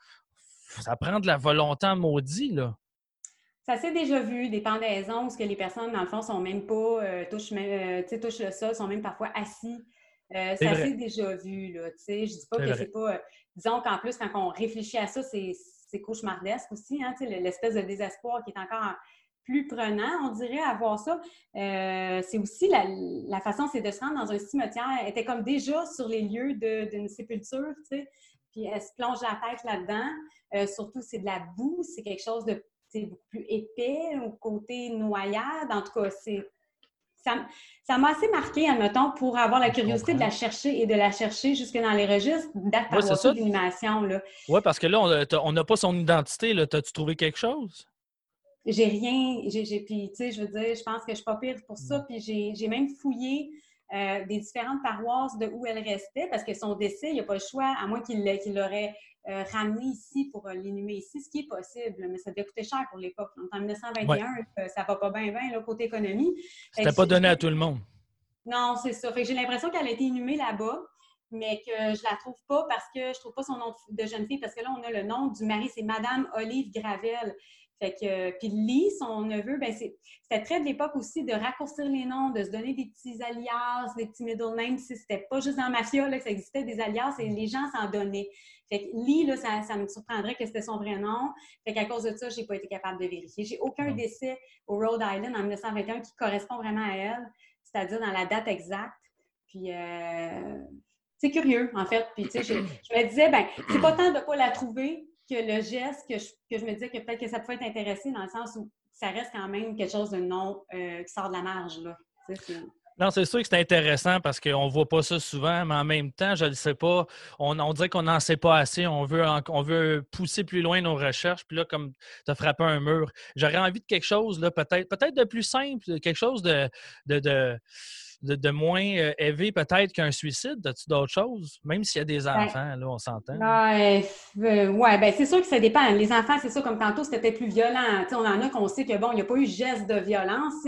ça prend de la volonté en maudit, là. ça s'est déjà vu, des pendaisons où que les personnes, dans le fond, sont même pas, euh, touchent, euh, touchent le sol, sont même parfois assis. ça s'est déjà vu, là, tu sais. Je dis pas que c'est pas... disons qu'en plus, quand on réfléchit à ça, c'est cauchemardesque aussi, hein, l'espèce de désespoir qui est encore plus prenant, on dirait, à voir ça. Euh, c'est aussi la, façon, c'est de se rendre dans un cimetière. Elle était comme déjà sur les lieux d'une sépulture, tu sais. Puis elle se plonge la tête là-dedans. Euh, surtout, c'est de la boue, c'est quelque chose de beaucoup plus épais, au côté noyade. En tout cas, c'est ça m'a assez marqué, admettons, pour avoir la curiosité de la chercher et de la chercher jusque dans les registres d'acte d'animation. Oui, parce que là, on n'a pas son identité. T'as-tu trouvé quelque chose? j'ai rien, j'ai, puis tu sais, je veux dire, je pense que je suis pas pire pour ça, puis j'ai, même fouillé euh, des différentes paroisses de où elle restait, parce que son décès, il n'y a pas le choix, à moins qu'il, l'aurait euh, ramené ici pour euh, l'inhumer ici, ce qui est possible, mais ça devait coûter cher pour l'époque. en 1921, ça va pas bien, bien, là, côté économie. C'était pas donné à tout le monde. Non, c'est ça. Fait que j'ai l'impression qu'elle a été inhumée là-bas, mais que je la trouve pas parce que je trouve pas son nom de jeune fille, parce que là, on a le nom du mari, c'est Madame Olive Gravel. Fait que, puis Lee, son neveu, ben c'était très de l'époque aussi de raccourcir les noms, de se donner des petits alias, des petits middle names. Si c'était pas juste dans la mafia là, que ça existait des alias et les gens s'en donnaient. Fait que Lee, là, ça, ça, me surprendrait que c'était son vrai nom. Fait qu'à cause de ça, j'ai pas été capable de vérifier. J'ai aucun décès au Rhode Island en 1921 qui correspond vraiment à elle, c'est-à-dire dans la date exacte. Puis euh, c'est curieux, en fait. Puis, tu sais, je, je, me disais, ben, c'est pas tant de pas la trouver, que le geste que je, me disais que peut-être que ça pouvait être intéressé dans le sens où ça reste quand même quelque chose de non euh, qui sort de la marge. Là. Non, c'est sûr que c'est intéressant parce qu'on ne voit pas ça souvent, mais en même temps, je ne sais pas, on, dirait qu'on n'en sait pas assez. On veut, on veut pousser plus loin nos recherches. Puis là, comme tu as frappé un mur, j'aurais envie de quelque chose, peut-être peut de plus simple, quelque chose de, de de, moins euh, élevé peut-être qu'un suicide? As-tu d'autres choses? Même s'il y a des ben, enfants, là, on s'entend. Oui, euh, ben c'est sûr que ça dépend. Les enfants, c'est ça, comme tantôt, c'était plus violent. on en a qu'on sait que, bon, il n'y a pas eu geste de violence.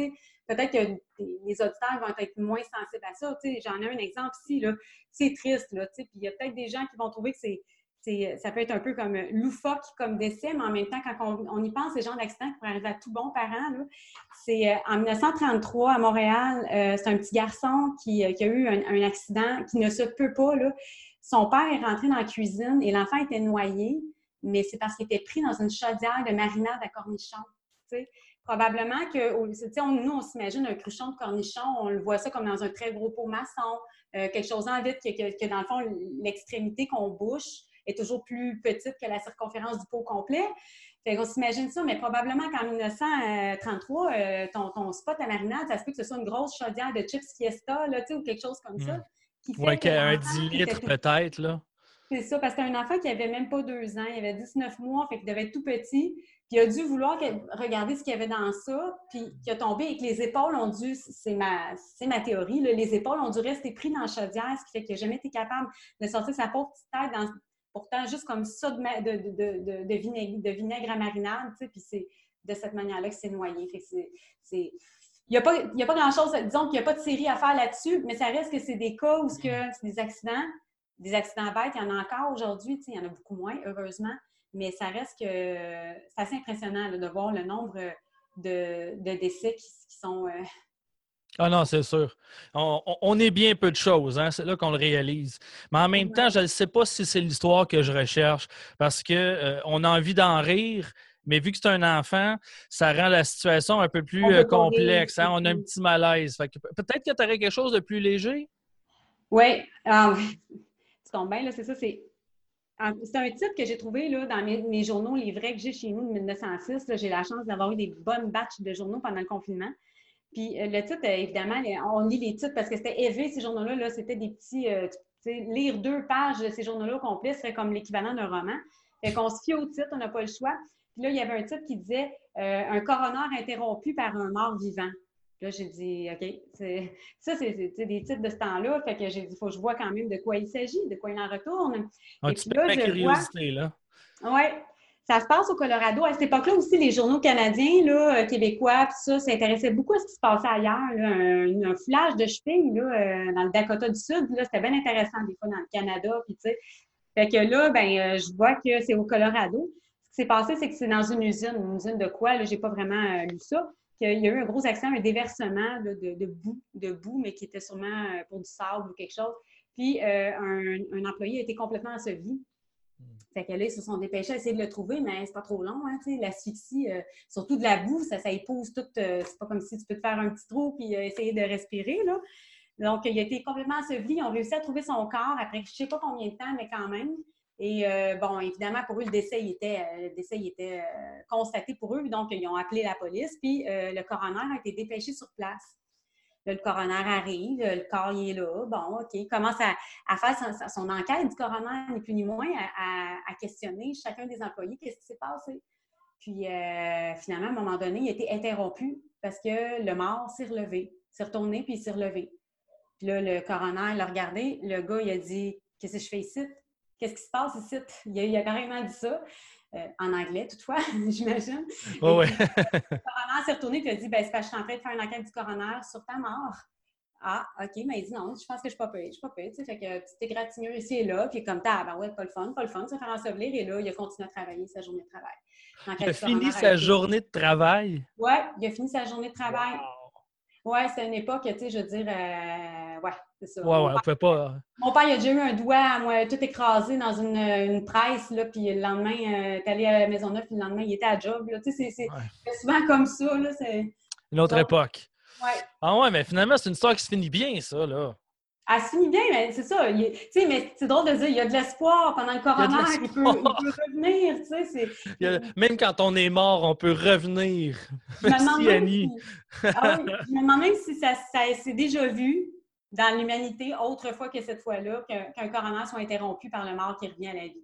Peut-être que les auditeurs vont être moins sensibles à ça. J'en ai un exemple ici, c'est triste. Là, puis il y a peut-être des gens qui vont trouver que c'est ça peut être un peu comme loufoque comme décès, mais en même temps, quand on, y pense, ces gens d'accidents qui pourraient arriver à tout bon parent, c'est euh, en 1933 à Montréal, euh, c'est un petit garçon qui, euh, a eu un, accident qui ne se peut pas. Là. Son père est rentré dans la cuisine et l'enfant était noyé, mais c'est parce qu'il était pris dans une chaudière de marinade à cornichons. Probablement que, nous, on s'imagine un cruchon de cornichon, on le voit ça comme dans un très gros pot maçon, quelque chose en vide, que, que dans le fond, l'extrémité qu'on bouche, est toujours plus petite que la circonférence du pot complet. Fait qu'on s'imagine ça, mais probablement qu'en 1933, euh, ton, spot à marinade, ça se peut que ce soit une grosse chaudière de chips fiesta, là, ou quelque chose comme ça. Qui fait un 10 litres peut-être, là. C'est ça, parce que un enfant qui avait même pas deux ans, il avait 19 mois, fait qu'il devait être tout petit, puis il a dû vouloir regarder ce qu'il y avait dans ça, puis il a tombé et que les épaules ont dû, c'est ma, ma théorie, les épaules ont dû rester pris dans la chaudière, ce qui fait qu'il n'a jamais été capable de sortir sa pauvre petite tête pourtant juste comme ça de, vinaigre, à marinade, tu sais, puis c'est de cette manière-là que c'est noyé. Il n'y a pas, grand-chose, disons qu'il n'y a pas de série à faire là-dessus, mais ça reste que c'est des cas où c'est des accidents, des accidents bêtes, il y en a encore aujourd'hui, il y en a beaucoup moins, heureusement, mais ça reste que c'est assez impressionnant de voir le nombre de, décès qui, sont... Euh, ah non, c'est sûr. On, est bien peu de choses, hein? c'est là qu'on le réalise. Mais en même temps, je ne sais pas si c'est l'histoire que je recherche parce qu'on euh, a envie d'en rire, mais vu que c'est un enfant, ça rend la situation un peu plus euh, complexe. Hein? On a un petit malaise. peut-être que tu aurais quelque chose de plus léger? Oui. Ah, tu tombes bien, là, c'est ça. C'est c'est un titre que j'ai trouvé là, dans mes, journaux, les vrais que j'ai chez nous de 1906. J'ai la chance d'avoir eu des bonnes batches de journaux pendant le confinement. Puis euh, le titre, euh, évidemment, on lit les titres parce que c'était élevé, ces journaux-là. -là, c'était des petits. Euh, lire deux pages de ces journaux-là complets serait comme l'équivalent d'un roman. Fait qu'on se fie au titre, on n'a pas le choix. Puis là, il y avait un titre qui disait Un coroner interrompu par un mort vivant. Là, j'ai dit, OK, ça, c'est des titres de ce temps-là. Fait que j'ai dit, il faut que je vois quand même de quoi il s'agit, de quoi il en retourne. Un petit peu de curiosité, là. Oui. Ça se passe au Colorado. À cette époque-là aussi, les journaux canadiens, là, euh, québécois, tout ça, s'intéressaient beaucoup à ce qui se passait ailleurs. Un, un, foulage de chevilles là, euh, dans le Dakota du Sud, c'était bien intéressant des fois dans le Canada. Puis, fait que là, ben, euh, je vois que c'est au Colorado. Ce qui s'est passé, c'est que c'est dans une usine, une usine de quoi, là, j'ai pas vraiment lu ça, qu'il y a eu un gros accident, un déversement de, boue, de boue, mais qui était sûrement pour du sable ou quelque chose. Puis un, un, employé a été complètement enseveli. Fait que là, ils se sont dépêchés à essayer de le trouver, mais c'est pas trop long, hein, l'asphyxie, euh, surtout de la boue, ça, ça épouse tout. Euh, c'est pas comme si tu peux te faire un petit trou puis euh, essayer de respirer, là. Donc, il a été complètement enseveli. Ils ont réussi à trouver son corps après je sais pas combien de temps, mais quand même. Et bon, évidemment, pour eux, le décès était, le décès était constaté pour eux. Donc, ils ont appelé la police. Puis, le coroner a été dépêché sur place le coroner arrive, le corps est là. Bon, OK. Il commence à, faire son, enquête du coroner, ni plus ni moins, à, questionner chacun des employés. Qu'est-ce qui s'est passé? Puis euh, finalement, à un moment donné, il a été interrompu parce que le mort s'est relevé, s'est retourné puis il s'est relevé. Puis là, le coroner l'a regardé. Le gars, il a dit Qu'est-ce que je fais ici? Qu'est-ce qui se passe ici? Il a, il a carrément dit ça. Euh, en anglais toutefois, j'imagine. Oh, ouais. le coroner s'est retourné et a dit ben, C'est parce que je suis en train de faire une enquête du coroner sur ta mort. Ah, OK, mais il dit non, je pense que je suis pas payé, je suis pas payé. Tu sais, fait que petite égratignure ici et là, puis comme t'as, ben ouais, pas le fun, pas le fun, se faire ensevelir. Et là, il a continué à travailler sa journée de travail. Il a fini sa journée de travail? Oui, il a fini sa journée de travail. Oui, c'est une époque, tu sais, je veux dire, euh, ouais, c'est ça. Ouais, ouais, on pouvait pas. Euh, Mon père, il a déjà eu un doigt, moi, tout écrasé dans une, une presse, là, puis le lendemain, euh, t'es allé à la Maisonneuve, puis le lendemain, il était à job, là. Tu sais, c'est souvent comme ça, là. C'est... Une autre époque. Ouais. Ah ouais, mais finalement, c'est une histoire qui se finit bien, ça, là. Elle se finit bien, mais c'est ça. Tu sais, mais c'est drôle de dire, il y a de l'espoir pendant le coroner, il, peut, revenir, tu sais. Même quand on est mort, on peut revenir. Merci, Annie. Ah oui, je me demande même si ça, ça s'est déjà vu dans l'humanité, autre fois que cette fois-là, qu'un coroner soit interrompu par le mort qui revient à la vie.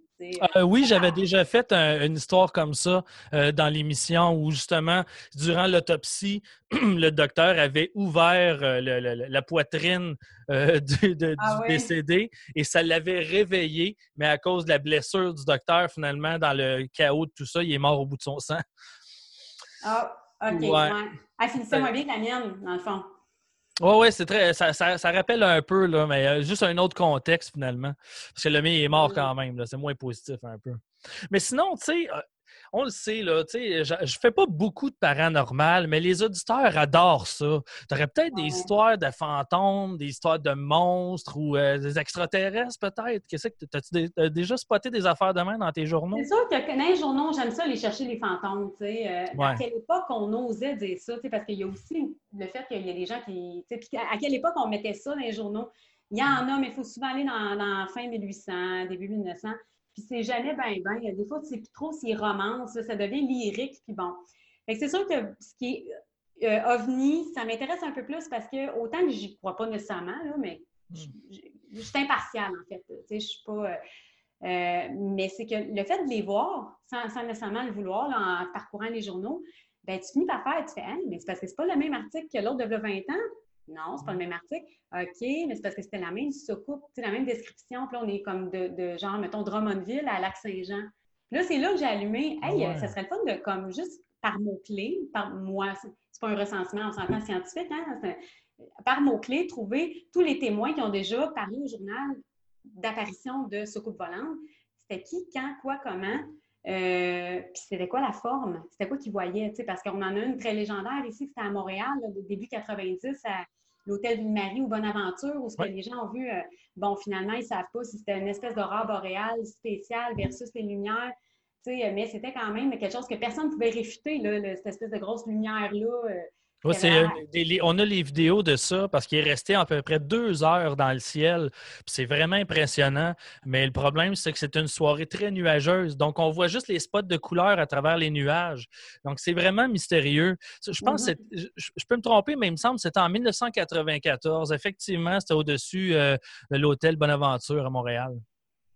Euh, oui, j'avais déjà fait une histoire comme ça euh, dans l'émission où justement, durant l'autopsie, le docteur avait ouvert euh, la poitrine du, ah décédé et ça l'avait réveillé, mais à cause de la blessure du docteur, finalement, dans le chaos de tout ça, il est mort au bout de son sang. Ah, OK. Ouais. Elle finissait moins bien que la mienne, dans le fond. Oui, oui, c'est très. Ça, ça, rappelle un peu, là, mais euh, juste un autre contexte finalement. Parce que le mien est mort quand même. C'est moins positif un peu. Mais sinon, tu sais, euh, on le sait, là, je, je fais pas beaucoup de paranormal, mais les auditeurs adorent ça. Tu aurais peut-être des histoires de fantômes, des histoires de monstres ou euh, des extraterrestres, peut-être. Qu'est-ce que as-tu déjà spoté des affaires de main dans tes journaux? C'est sûr que dans les journaux, j'aime ça aller chercher les fantômes. Euh, à quelle époque on osait dire ça? Parce qu'il y a aussi le fait qu'il y a des gens qui. À quelle époque on mettait ça dans les journaux? Il y en a, mais il faut souvent aller dans, dans fin 1800, début 1900. Puis c'est jamais ben ben. Des fois, c'est plus trop c'est romance, ça devient lyrique, puis bon. c'est sûr que ce qui est euh, ovni, ça m'intéresse un peu plus parce que autant que j'y crois pas nécessairement, là, mais hmm. je, suis impartiale en fait. Tu sais, je suis pas. Euh, euh, mais c'est que le fait de les voir, sans, nécessairement le vouloir, en parcourant les journaux, ben tu finis par faire, tu fais, hein, mais c'est parce que c'est pas le même article que l'autre de 20 ans. Non, c'est pas le même article. OK, mais c'est parce que c'était la même soucoupe, la même description. Puis là, on est comme de, genre, mettons, Drummondville à Lac-Saint-Jean. Là, c'est là que j'ai allumé. Hey, ça serait le fun de, comme, juste par mots-clés, par moi, c'est pas un recensement, on s'entend scientifique, hein? Par mots-clés, trouver tous les témoins qui ont déjà parlé au journal d'apparition de soucoupe volante. C'était qui, quand, quoi, comment? Euh, puis c'était quoi la forme? C'était quoi qu'ils voyaient? Parce qu'on en a une très légendaire ici, c'était à Montréal, début 90, à l'hôtel Ville-Marie ou Bonaventure, où que les gens ont vu, euh, bon, finalement, ils ne savent pas si c'était une espèce d'aurore boréale spéciale versus les lumières. Mais c'était quand même quelque chose que personne ne pouvait réfuter, là, cette espèce de grosse lumière-là. Euh, euh, on a les vidéos de ça parce qu'il est resté à peu près deux heures dans le ciel. C'est vraiment impressionnant. Mais le problème, c'est que c'est une soirée très nuageuse. Donc, on voit juste les spots de couleur à travers les nuages. Donc, c'est vraiment mystérieux. Je pense que mm-hmm. je, peux me tromper, mais il me semble que c'était en 1994. Effectivement, c'était au-dessus euh, de l'hôtel Bonaventure à Montréal.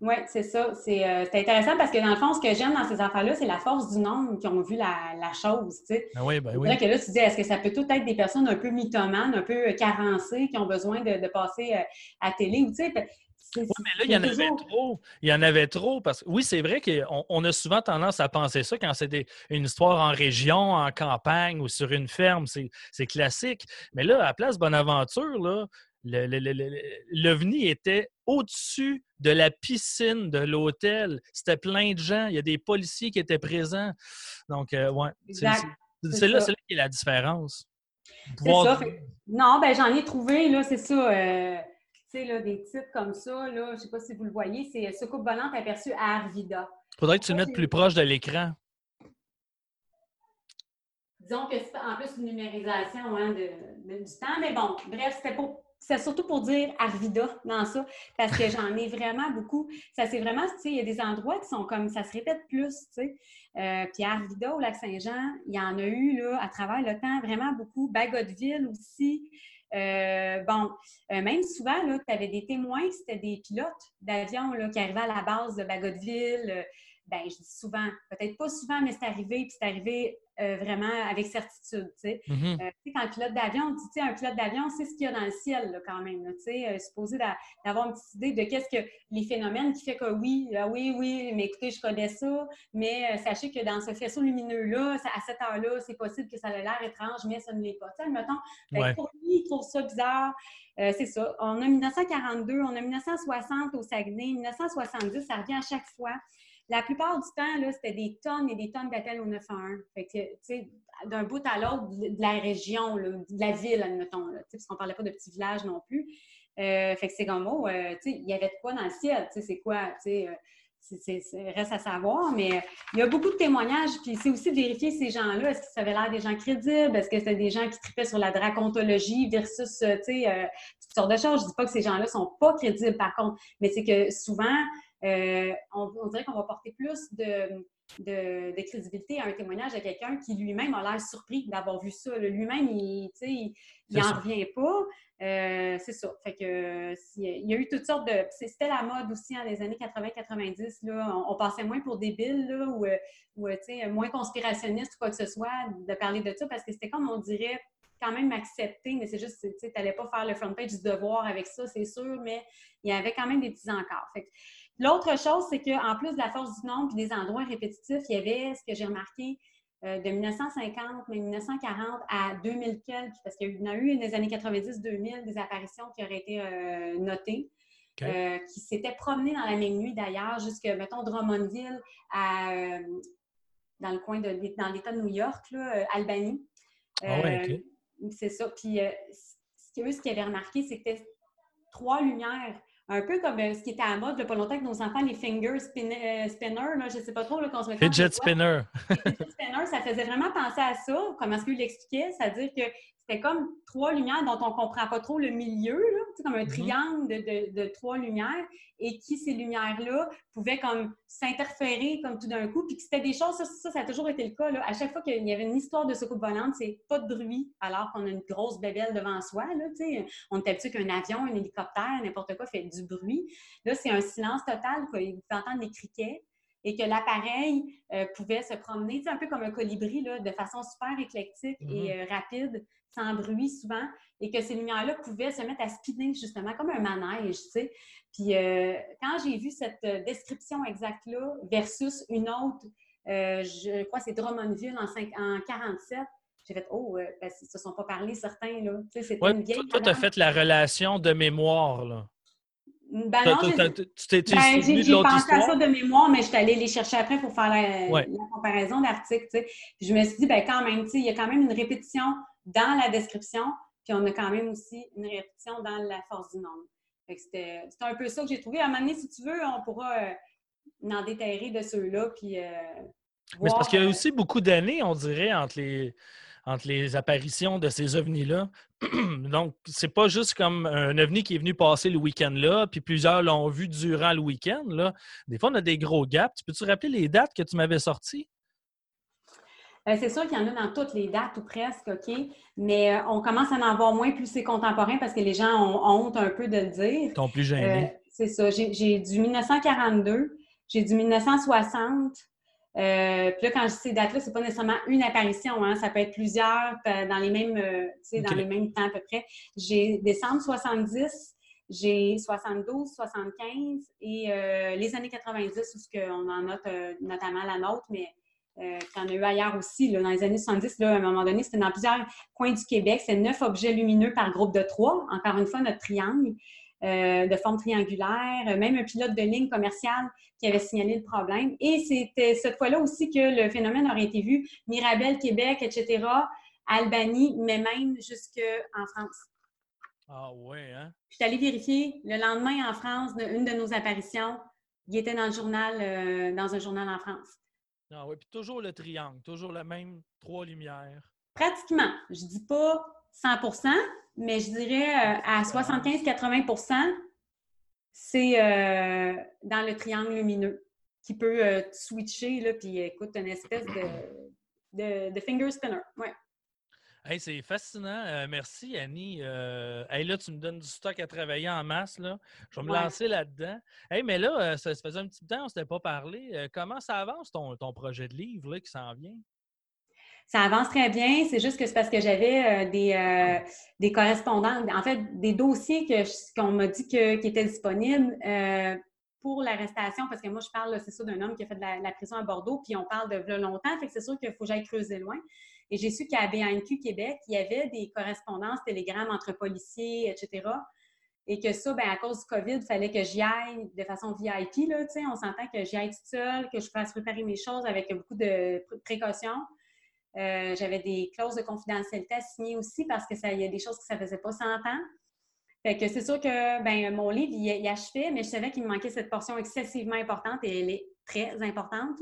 Oui, c'est ça. Euh, c'est intéressant parce que dans le fond, ce que j'aime dans ces affaires-là, c'est la force du nombre qui ont vu la, chose. Tu sais. Ah oui, ben oui. que là, tu dis, est-ce que ça peut tout être des personnes un peu mythomanes, un peu carencées, qui ont besoin de, passer euh, à télé? tu sais, oui, mais là, il y en avait trop. Il y en avait trop parce que oui, c'est vrai qu'on on a souvent tendance à penser ça quand c'est une histoire en région, en campagne ou sur une ferme, c'est classique. Mais là, à Place Bonaventure, là, l'OVNI était au-dessus de la piscine de l'hôtel. C'était plein de gens. Il y a des policiers qui étaient présents. Donc, euh, ouais. c'est- là, là qui est la différence. C'est Pouvoir- ça. fait- Non, ben j'en ai trouvé, là, c'est ça. euh, tu sais, là, des titres comme ça, là, je sais pas si vous le voyez, c'est euh, Soucoupe volante aperçue à Arvida. faudrait que tu le mettes plus proche de l'écran. Disons que c'est en plus une numérisation hein, de, de- du temps, mais bon, bref, c'était pour. C'est surtout pour dire Arvida dans ça, parce que j'en ai vraiment beaucoup. Ça, c'est vraiment, tu sais, il y a des endroits qui sont comme, ça se répète plus, tu sais. Euh, puis Arvida, au Lac-Saint-Jean, il y en a eu, là, à travers le temps, vraiment beaucoup. Bagotville aussi. Euh, bon, euh, même souvent, là, tu avais des témoins, c'était des pilotes d'avion là, qui arrivaient à la base de Bagotville. Ben, je dis souvent, peut-être pas souvent, mais c'est arrivé, puis c'est arrivé euh, vraiment avec certitude, tu sais. Mhm. Euh, quand le pilote d'avion, on dit, tu sais, un pilote d'avion, c'est ce qu'il y a dans le ciel, là, quand même. tu sais, euh, supposé d'a- d'avoir une petite idée de qu'est-ce que les phénomènes qui fait que oui, ah oui, oui, mais écoutez, je connais ça, mais euh, sachez que dans ce faisceau lumineux-là, à cette heure-là, c'est possible que ça ait l'air étrange, mais ça ne l'est pas. Tu sais, admettons, ben, Ouais. pour lui, il trouve ça bizarre. C'est ça. On a 1942, on a 1960 au Saguenay, 1970, ça revient à chaque fois. La plupart du temps, c'était des tonnes et des tonnes d'appels au 911. Fait que, d'un bout à l'autre de la région, de la ville, admettons, parce qu'on parlait pas de petits villages non plus. Euh, fait que c'est comme, oh, euh, il y avait de quoi dans le ciel, tu sais, c'est quoi, tu euh, reste à savoir, mais il y a beaucoup de témoignages, puis c'est aussi de vérifier ces gens-là, est-ce que ça avait l'air des gens crédibles, est-ce que c'était des gens qui tripaient sur la dracontologie versus, tu sais, sortes de choses. Je dis pas que ces gens-là sont pas crédibles, par contre, mais c'est que souvent, euh, on, on dirait qu'on va porter plus de, de, de crédibilité à un témoignage de quelqu'un qui lui-même a l'air surpris d'avoir vu ça. Lui-même, il, tu sais, il, il C'est en ça. revient pas. Euh, c'est ça. Fait que il y a eu toutes sortes de. C'était la mode aussi dans les années 80-90. Là, on, on passait moins pour débiles là, ou, moins conspirationniste ou quoi que ce soit de parler de ça parce que c'était comme on dirait quand même accepté, mais c'est juste, tu sais, t'allais pas faire le front page du devoir avec ça, c'est sûr, mais il y avait quand même des petits encarts. Fait que L'autre chose, c'est qu'en plus de la force du nombre et des endroits répétitifs, il y avait ce que j'ai remarqué euh, de 1950, mais 1940 à 2000 quelques, parce qu'il y en a eu dans les années 90-2000 des apparitions qui auraient été euh, notées, euh, qui s'étaient promenées dans la même nuit d'ailleurs, jusque, mettons, Drummondville, à, dans le coin de dans l'État de New York, là, Albanie. Ah ouais, C'est ça. Puis, ce qu'ils avaient remarqué, c'était trois lumières. Un peu comme euh, ce qui était à la mode, a pas longtemps, que nos enfants, les finger spin- euh, spinners, là, je ne sais pas trop, là, qu'on se Fidget spinner. Fidget spinner, ça faisait vraiment penser à ça, comme est-ce qu'il l'expliquait, c'est-à-dire que c'était comme trois lumières dont on ne comprend pas trop le milieu, là, comme un Mhm. triangle de, de- de trois lumières, et qui, ces lumières-là, pouvaient comme s'interférer comme tout d'un coup, puis que c'était des choses, ça, ça, ça a toujours été le cas, là. à chaque fois qu'il y avait une histoire de soucoupe volante, c'est pas de bruit, alors qu'on a une grosse bébelle devant soi, là, on est habitué qu'un avion, un hélicoptère, n'importe quoi fait du bruit. Là, c'est un silence total, quoi. vous pouvez entendre les criquets, et que l'appareil euh, pouvait se promener, tu sais, un peu comme un colibri, là, de façon super éclectique et euh, rapide, sans bruit souvent, et que ces lumières-là pouvaient se mettre à spinner, justement, comme un manège, tu sais. Puis euh, quand j'ai vu cette description exacte-là versus une autre, je crois que c'est Drummondville en, cinq- en 47, j'ai fait « Oh, ben, ils se sont pas parlé, certains, là. » c'était Ouais, une vieille toi, tu as fait la relation de mémoire. Là. Ben non, Tu t'es Ben, souvenu de pensé à ça de mémoire, mais je suis allée les chercher après pour faire la, Ouais. la comparaison d'articles. tu sais. Puis je me suis dit, ben quand même, tu sais, il y a quand même une répétition dans la description, puis on a quand même aussi une répétition dans la force du nombre. C'était un peu ça que j'ai trouvé. À un moment donné, si tu veux, on pourra euh, en déterrer de ceux-là, puis euh, Mais c'est parce qu'il y a euh, aussi beaucoup d'années, on dirait, entre les, entre les apparitions de ces ovnis-là. Donc, c'est pas juste comme un ovni qui est venu passer le week-end là, puis plusieurs l'ont vu durant le week-end. Là. Des fois, on a des gros gaps. Tu peux-tu rappeler les dates que tu m'avais sorties? Ben, c'est sûr qu'il y en a dans toutes les dates ou presque, OK? Mais euh, on commence à en avoir moins plus c'est contemporain parce que les gens ont honte un peu de le dire. Ton plus Euh, gêné. c'est ça. J'ai j'ai du 1942, j'ai du 1960. Euh, puis là, quand je dis ces dates-là, c'est pas nécessairement une apparition, hein, ça peut être plusieurs euh, dans les mêmes, euh, dans les mêmes temps à peu près. J'ai décembre 70, j'ai 72, 75 et euh, les années 90 où ce qu'on en note notamment la nôtre, mais Euh, en a eu ailleurs aussi, dans les années 70, là, à un moment donné, c'était dans plusieurs coins du Québec. C'est neuf objets lumineux par groupe de trois. Encore une fois, notre triangle euh, de forme triangulaire, même un pilote de ligne commerciale qui avait signalé le problème. Et c'était cette fois-là aussi que le phénomène aurait été vu. Mirabel, Québec, etc., Albanie, mais même jusqu'en France. Ah ouais, hein? Je suis allée vérifier le lendemain en France, une de nos apparitions, il était dans le journal, euh, dans un journal en France. Ah oui, puis toujours le triangle, toujours le même trois lumières. Pratiquement. Je dis pas 100 mais je dirais euh, à 75-80% c'est euh, dans le triangle lumineux qui peut switcher, là, puis écoute, une espèce de, de, finger spinner. Ouais. Hey, c'est fascinant. merci, Annie. hey, là, tu me donnes du stock à travailler en masse. Là. Je vais me lancer là-dedans. Hey, mais là, ça, faisait un petit temps, on ne s'était pas parlé. comment ça avance ton, ton projet de livre là, qui s'en vient? Ça avance très bien. C'est juste que c'est parce que j'avais des, des correspondants, en fait, des dossiers qu'on m'a dit que, qui étaient disponibles pour l'arrestation, parce que moi, je parle, c'est ça, d'un homme qui a fait de la, prison à Bordeaux, puis on parle de longtemps, fait que c'est sûr qu'il faut que j'aille creuser loin. Et j'ai su qu'à BNQ Québec, il y avait des correspondances, télégrammes entre policiers, etc. Et que ça, ben, à cause du COVID, il fallait que j'y aille de façon VIP. Là, on s'entend que j'y aille toute seule, que je fasse préparer mes choses avec beaucoup de précautions. Euh, j'avais des clauses de confidentialité à signer aussi parce que ça, il y a des choses que ça faisait pas 100 ans. Fait que c'est sûr que ben, mon livre, il, il achevait, mais je savais qu'il me manquait cette portion excessivement importante et elle est très importante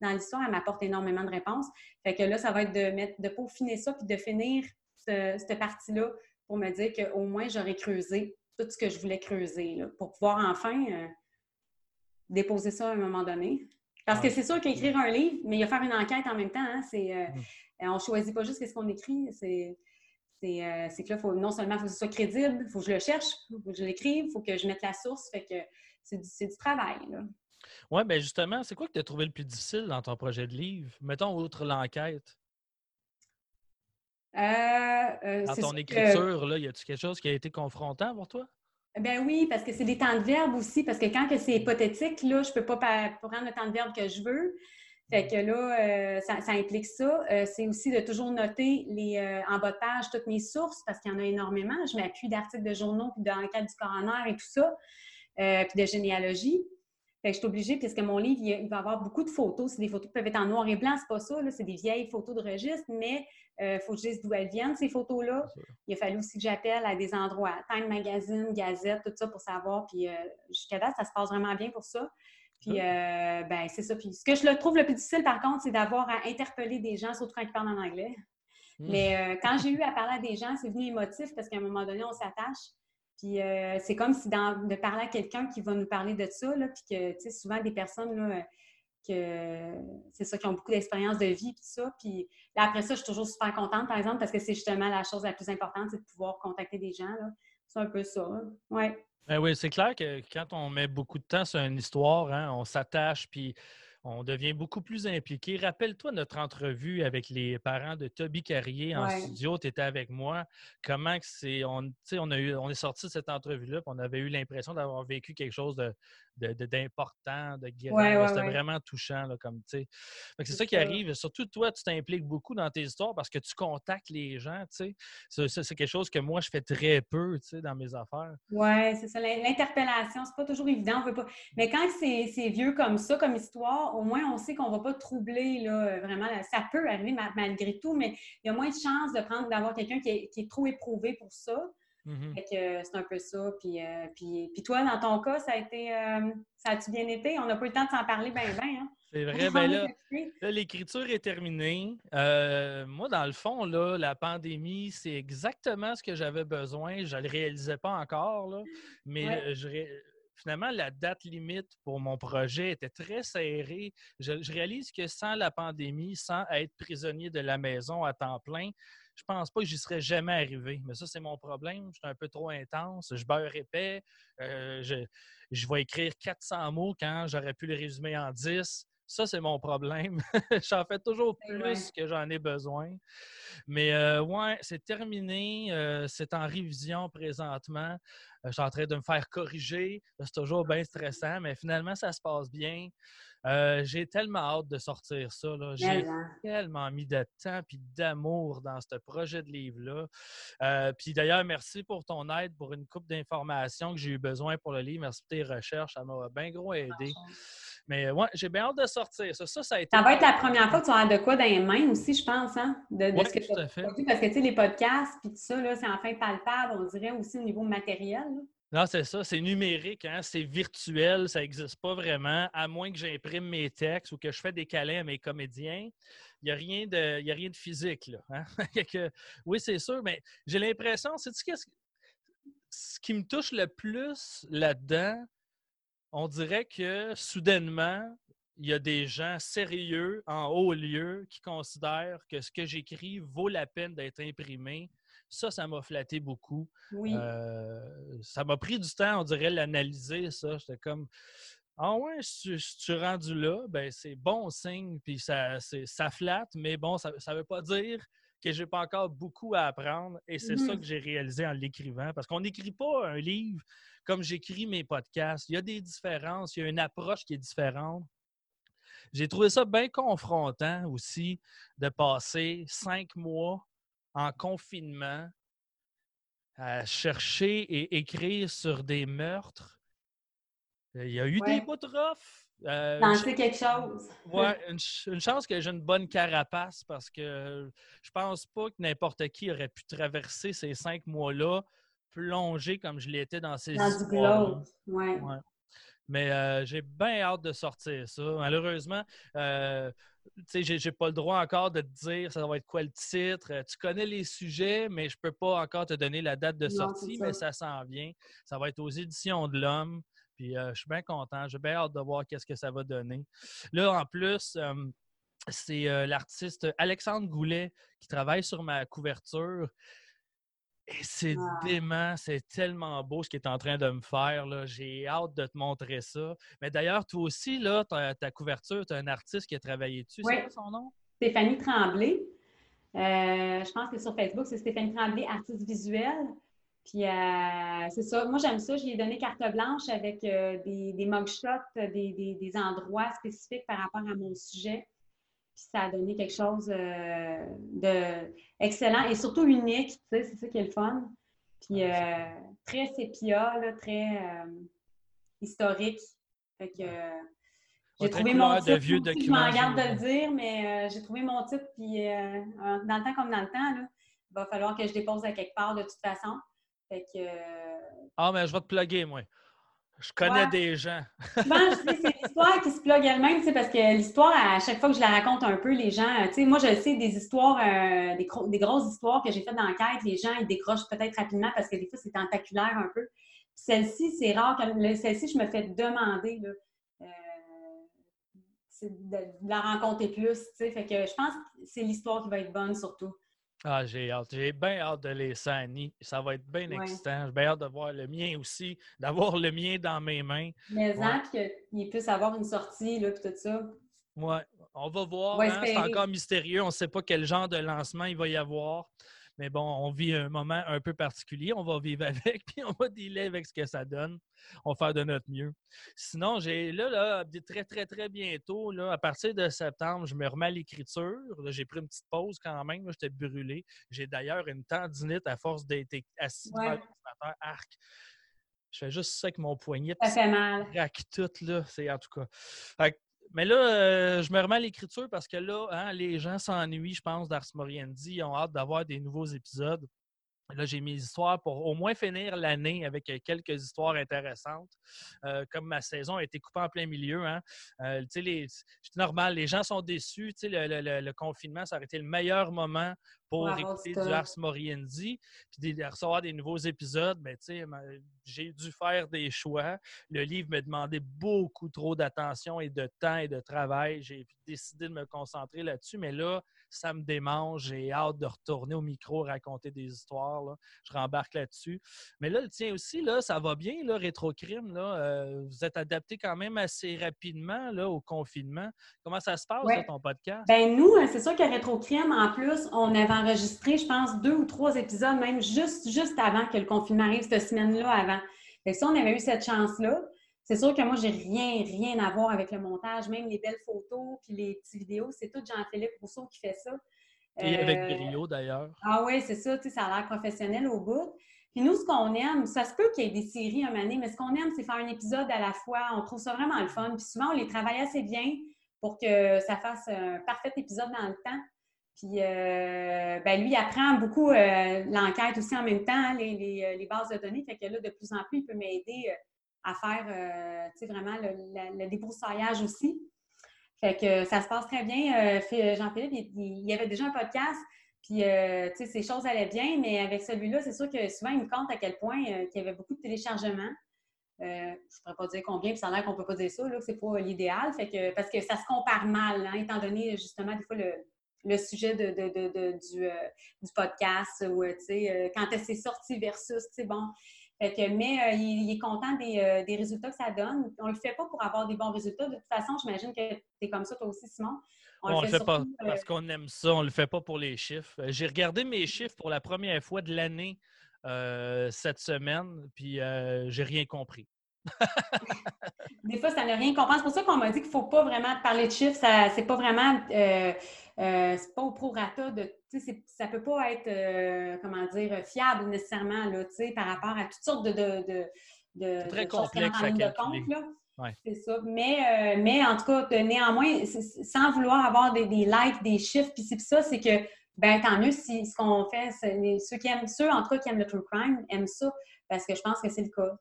dans l'histoire. Elle m'apporte énormément de réponses. Fait que là, ça va être de, mettre, de peaufiner ça puis de finir cette partie-là pour me dire qu'au moins, j'aurais creusé tout ce que je voulais creuser pour pouvoir enfin euh, déposer ça à un moment donné. Parce que c'est sûr qu'écrire un livre, mais il y a faire une enquête en même temps. Hein, c'est, euh, mm. On ne choisit pas juste ce qu'on écrit. C'est, euh, c'est, que là, faut, non seulement il faut que ce soit crédible, il faut que je le cherche, il faut que je l'écrive, il faut que je mette la source. Fait que c'est du, travail. Oui, bien justement, c'est quoi que tu as trouvé le plus difficile dans ton projet de livre? Mettons, outre l'enquête? Euh, euh, dans ton écriture, là, y a-t-il quelque chose qui a été confrontant pour toi? Ben oui, parce que c'est des temps de verbe aussi, parce que quand c'est hypothétique, là, je ne peux pas prendre le temps de verbe que je veux. Fait que là, euh, ça, implique ça. c'est aussi de toujours noter les, en bas de page toutes mes sources, parce qu'il y en a énormément. Je m'appuie d'articles de journaux, puis d'enquêtes du coroner et tout ça, puis de généalogie. Fait que je suis obligée, puisque mon livre, il, va avoir beaucoup de photos. C'est des photos qui peuvent être en noir et blanc, c'est pas ça, c'est des vieilles photos de registre, mais il euh, faut que je dise d'où elles viennent, ces photos-là. Il a fallu aussi que j'appelle à des endroits, Time Magazine, Gazette, tout ça pour savoir. Puis euh, jusqu'à date, ça se passe vraiment bien pour ça. Puis, euh, ben, c'est ça. Puis, ce que je trouve le plus difficile, par contre, c'est d'avoir à interpeller des gens, surtout quand ils parlent en anglais. Mmh. Mais quand j'ai eu à parler à des gens, c'est venu émotif parce qu'à un moment donné, on s'attache. Puis euh, c'est comme si de parler à quelqu'un qui va nous parler de ça, là, puis que, tu sais, souvent des personnes, là, que c'est ça, qui ont beaucoup d'expérience de vie, puis ça. Puis là, après ça, je suis toujours super contente, par exemple, parce que c'est justement la chose la plus importante, c'est de pouvoir contacter des gens, là. C'est un peu ça, Ouais. Ben oui, c'est clair que quand on met beaucoup de temps sur une histoire, hein, on s'attache, puis on devient beaucoup plus impliqué. Rappelle-toi notre entrevue avec les parents de Toby Carrier en studio. Tu étais avec moi. Comment c'est. On, on, a eu, on est sorti de cette entrevue-là, on avait eu l'impression d'avoir vécu quelque chose de, d'important, de, de, C'était vraiment touchant, là, comme. C'est ça qui arrive. Surtout, toi, tu t'impliques beaucoup dans tes histoires parce que tu contactes les gens, tu sais. C'est quelque chose que moi, je fais très peu, dans mes affaires. Oui, c'est ça. L'interpellation, c'est pas toujours évident. On veut pas... Mais quand c'est vieux comme ça, comme histoire, au moins, on sait qu'on va pas troubler, là, vraiment. Ça peut arriver malgré tout, mais il y a moins de chances de prendre, d'avoir quelqu'un qui, qui est trop éprouvé pour ça. Mm-hmm. c'est un peu ça. Puis, euh, puis, puis, toi, dans ton cas, ça a été euh, ça a-tu bien été? On n'a pas eu le temps de s'en parler bien, bien. Hein? C'est vrai, ben là, l'écriture est terminée. Euh, moi, dans le fond, là, la pandémie, c'est exactement ce que j'avais besoin. Je ne le réalisais pas encore, là, mais finalement, la date limite pour mon projet était très serrée. Je, je, réalise que sans la pandémie, sans être prisonnier de la maison à temps plein, je pense pas que j'y serais jamais arrivé. Mais ça, c'est mon problème. Je suis un peu trop intense. Je beurre épais. Euh, je, je vais écrire 400 mots quand j'aurais pu les résumer en 10. Ça, c'est mon problème. j'en fais toujours plus que j'en ai besoin. Mais euh, ouais, c'est terminé. Euh, c'est en révision présentement. je suis en train de me faire corriger. C'est toujours bien stressant, mais finalement, ça se passe bien. Euh, j'ai tellement hâte de sortir ça. J'ai tellement mis de temps et d'amour dans ce projet de livre-là. Euh, puis d'ailleurs, merci pour ton aide, pour une coupe d'informations que j'ai eu besoin pour le livre. Merci pour tes recherches. Ça m'a bien gros aidé. Mais ouais, j'ai bien hâte de sortir. Ça, ça, a été. Ça va être la première fois que tu as de quoi dans les mains aussi, je pense, hein? De, ce que tout à fait. Parce que, tu sais, les podcasts, puis tout ça, c'est enfin palpable, on dirait aussi au niveau matériel. Non, c'est ça, c'est numérique, hein? c'est virtuel, ça n'existe pas vraiment, à moins que j'imprime mes textes ou que je fais des câlins à mes comédiens. Il n'y a, rien de, a rien de physique. Là, hein? oui, c'est sûr, mais j'ai l'impression, c'est ce, ce qui me touche le plus là-dedans, on dirait que soudainement, il y a des gens sérieux en haut lieu qui considèrent que ce que j'écris vaut la peine d'être imprimé ça, ça m'a flatté beaucoup. Oui. Euh, ça m'a pris du temps, on dirait, l'analyser, ça. J'étais comme. Ah ouais, si tu, es rendu là, ben c'est bon signe, puis ça, ça flatte, mais bon, ça ne veut pas dire que j'ai pas encore beaucoup à apprendre. Et c'est ça mmh que j'ai réalisé en l'écrivant. Parce qu'on n'écrit pas un livre comme j'écris mes podcasts. Il y a des différences, il y a une approche qui est différente. J'ai trouvé ça bien confrontant aussi de passer cinq mois en confinement à chercher et écrire sur des meurtres. Euh, il y a eu des bouts de euh, quelque chose. Oui, une, chance que j'ai une bonne carapace parce que je pense pas que n'importe qui aurait pu traverser ces cinq mois-là, plonger comme je l'étais dans ces Dans du ouais. Mais euh, j'ai bien hâte de sortir ça. Malheureusement, euh, tu sais, j'ai pas le droit encore de te dire ça va être quoi le titre. Euh, tu connais les sujets, mais je peux pas encore te donner la date de sortie, mais ça s'en vient. Ça va être aux éditions de l'Homme. Puis je suis bien content. J'ai bien hâte de voir qu'est-ce que ça va donner. Là, en plus, c'est l'artiste Alexandre Goulet qui travaille sur ma couverture. Et c'est dément, c'est tellement beau ce qu'il est en train de me faire. J'ai hâte de te montrer ça. Mais d'ailleurs, toi aussi, là, ta, couverture, tu as un artiste qui a travaillé dessus. Oui. C'est quoi son nom? Stéphanie Tremblay. Euh, je pense que sur Facebook, c'est Stéphanie Tremblay, artiste visuel. Puis euh, c'est ça. Moi, j'aime ça. J'ai donné carte blanche avec euh, des, des mugshots, des, des, endroits spécifiques par rapport à mon sujet. Puis ça a donné quelque chose euh, d'excellent et surtout unique, tu sais, c'est ça qui est le fun. Puis euh, très sépia, très euh, historique. Fait que j'ai trouvé mon titre. vieux je m'en garde de le dire, mais j'ai trouvé mon titre. Puis dans le temps comme dans le temps, là, il va falloir que je dépose à quelque part de toute façon. Fait que. Ah, mais je vais te plugger, moi. Je connais des gens. Dis, c'est l'histoire qui se plug elle-même, parce que l'histoire, à chaque fois que je la raconte un peu, les gens, tu sais, moi, je sais des histoires, euh, des, des, grosses histoires que j'ai faites dans l'enquête, les gens, ils décrochent peut-être rapidement parce que des fois, c'est tentaculaire un peu. Celle-ci, c'est rare. Celle-ci, je me fais demander, là, euh, de, la rencontrer plus, tu sais. Fait que je pense que c'est l'histoire qui va être bonne, surtout. Ah, j'ai hâte. J'ai bien hâte de les Annie. Ça va être bien excitant. J'ai bien hâte de voir le mien aussi, d'avoir le mien dans mes mains. Mais ouais. qu'il puisse avoir une sortie, là, puis tout ça. Oui, on va voir. Hein. C'est encore mystérieux. On ne sait pas quel genre de lancement il va y avoir. Mais bon, on vit un moment un peu particulier. On va vivre avec, puis on va dealer avec ce que ça donne. On va faire de notre mieux. Sinon, j'ai là, là, très, très, très bientôt, là, à partir de septembre, je me remets à l'écriture. J'ai pris une petite pause quand même. J'étais brûlé. J'ai d'ailleurs une tendinite à force d'être assis devant l'ordinateur arc. Je fais juste ça avec mon poignet. Ça fait mal. Craque tout, là. C'est en tout cas. Mais là, euh, je me remets à l'écriture parce que là, hein, les gens s'ennuient, je pense, d'Ars Moriendi. Ils ont hâte d'avoir des nouveaux épisodes. Là, j'ai mes histoires pour au moins finir l'année avec euh, quelques histoires intéressantes. Euh, comme ma saison a été coupée en plein milieu, hein. c'est normal, les gens sont déçus. Le, le, confinement, ça aurait été le meilleur moment pour écouter du Ars Moriendi, puis de recevoir des nouveaux épisodes, ben, j'ai dû faire des choix. Le livre me demandait beaucoup trop d'attention et de temps et de travail. J'ai décidé de me concentrer là-dessus, mais là, ça me démange. J'ai hâte de retourner au micro, raconter des histoires. Là. Je rembarque là-dessus. Mais là, le tien aussi, là, ça va bien, là, Rétrocrime. Là, euh, vous êtes adapté quand même assez rapidement là, au confinement. Comment ça se passe, ton podcast? Ben nous, euh, c'est sûr que Rétrocrime, en plus, on avait enregistré, je pense, deux ou trois épisodes, même juste, juste avant que le confinement arrive, cette semaine-là avant. Et ça, on avait eu cette chance-là. C'est sûr que moi, j'ai rien, rien à voir avec le montage, même les belles photos puis les petites vidéos, c'est tout Jean-Philippe Rousseau qui fait ça. Et avec euh, brio, d'ailleurs. Ah oui, c'est ça, ça a l'air professionnel au bout. Puis nous, ce qu'on aime, ça se peut qu'il y ait des séries un année, mais ce qu'on aime, c'est faire un épisode à la fois. On trouve ça vraiment le fun. Puis souvent, on les travaille assez bien pour que ça fasse un parfait épisode dans le temps. Puis, euh, ben lui, il apprend beaucoup euh, l'enquête aussi en même temps, hein, les, les, bases de données. Fait que là, de plus en plus, il peut m'aider à faire euh, vraiment le, débroussaillage aussi. Fait que ça se passe très bien. Euh, Jean-Philippe, il, y avait déjà un podcast, puis euh, ces choses allaient bien, mais avec celui-là, c'est sûr que souvent, il me compte à quel point il y avait beaucoup de téléchargements. je ne pourrais pas dire combien, puis ça a l'air qu'on ne peut pas dire ça, là, que c'est pas l'idéal. Que, parce que ça se compare mal, hein, étant donné justement des fois le, sujet du, podcast, ou quand c'est sorti versus, tu sais, bon, mais euh, il, est content euh, des, résultats que ça donne. On ne le fait pas pour avoir des bons résultats. De toute façon, j'imagine que tu es comme ça toi aussi, Simon. On le fait, pas parce euh, qu'on aime ça. On ne le fait pas pour les chiffres. J'ai regardé mes chiffres pour la première fois de l'année cette semaine, puis j'ai rien compris. des fois, ça n'a rien compris. C'est pour ça qu'on m'a dit qu'il ne faut pas vraiment parler de chiffres. Ce n'est pas vraiment euh, c'est pas au prorata de. Ça ne peut pas être, euh, comment dire, fiable nécessairement là, par rapport à toutes sortes de. de, de, de très complexe à C'est ça. Mais, euh, mais en tout cas, néanmoins, sans vouloir avoir des, des likes, des chiffres, puis c'est ça, c'est que ben tant mieux si ce qu'on fait, ceux qui aiment, ceux en tout cas qui aiment le true crime aiment ça, parce que je pense que c'est le cas.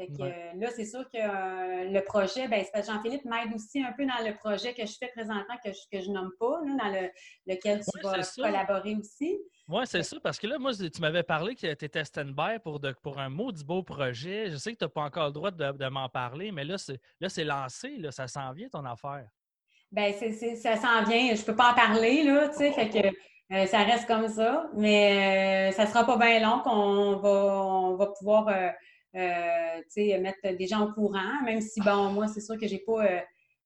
Euh, là, c'est sûr que euh, le projet, ben, Jean-Philippe m'aide aussi un peu dans le projet que je fais présentement, que je, que je nomme pas, dans le, lequel tu vas collaborer aussi. Oui, c'est ça, parce que là, moi, tu m'avais parlé que tu étais stand-by pour, pour un maudit beau projet. Je sais que tu n'as pas encore le droit de, m'en parler, mais là, c'est lancé, là, ça s'en vient ton affaire. Bien, ça s'en vient. Je ne peux pas en parler, là, tu sais, fait que euh, ça reste comme ça. Mais ça ne sera pas bien long qu'on va, on va pouvoir euh, mettre des gens au courant, même si, bon, moi, c'est sûr que j'ai pas euh,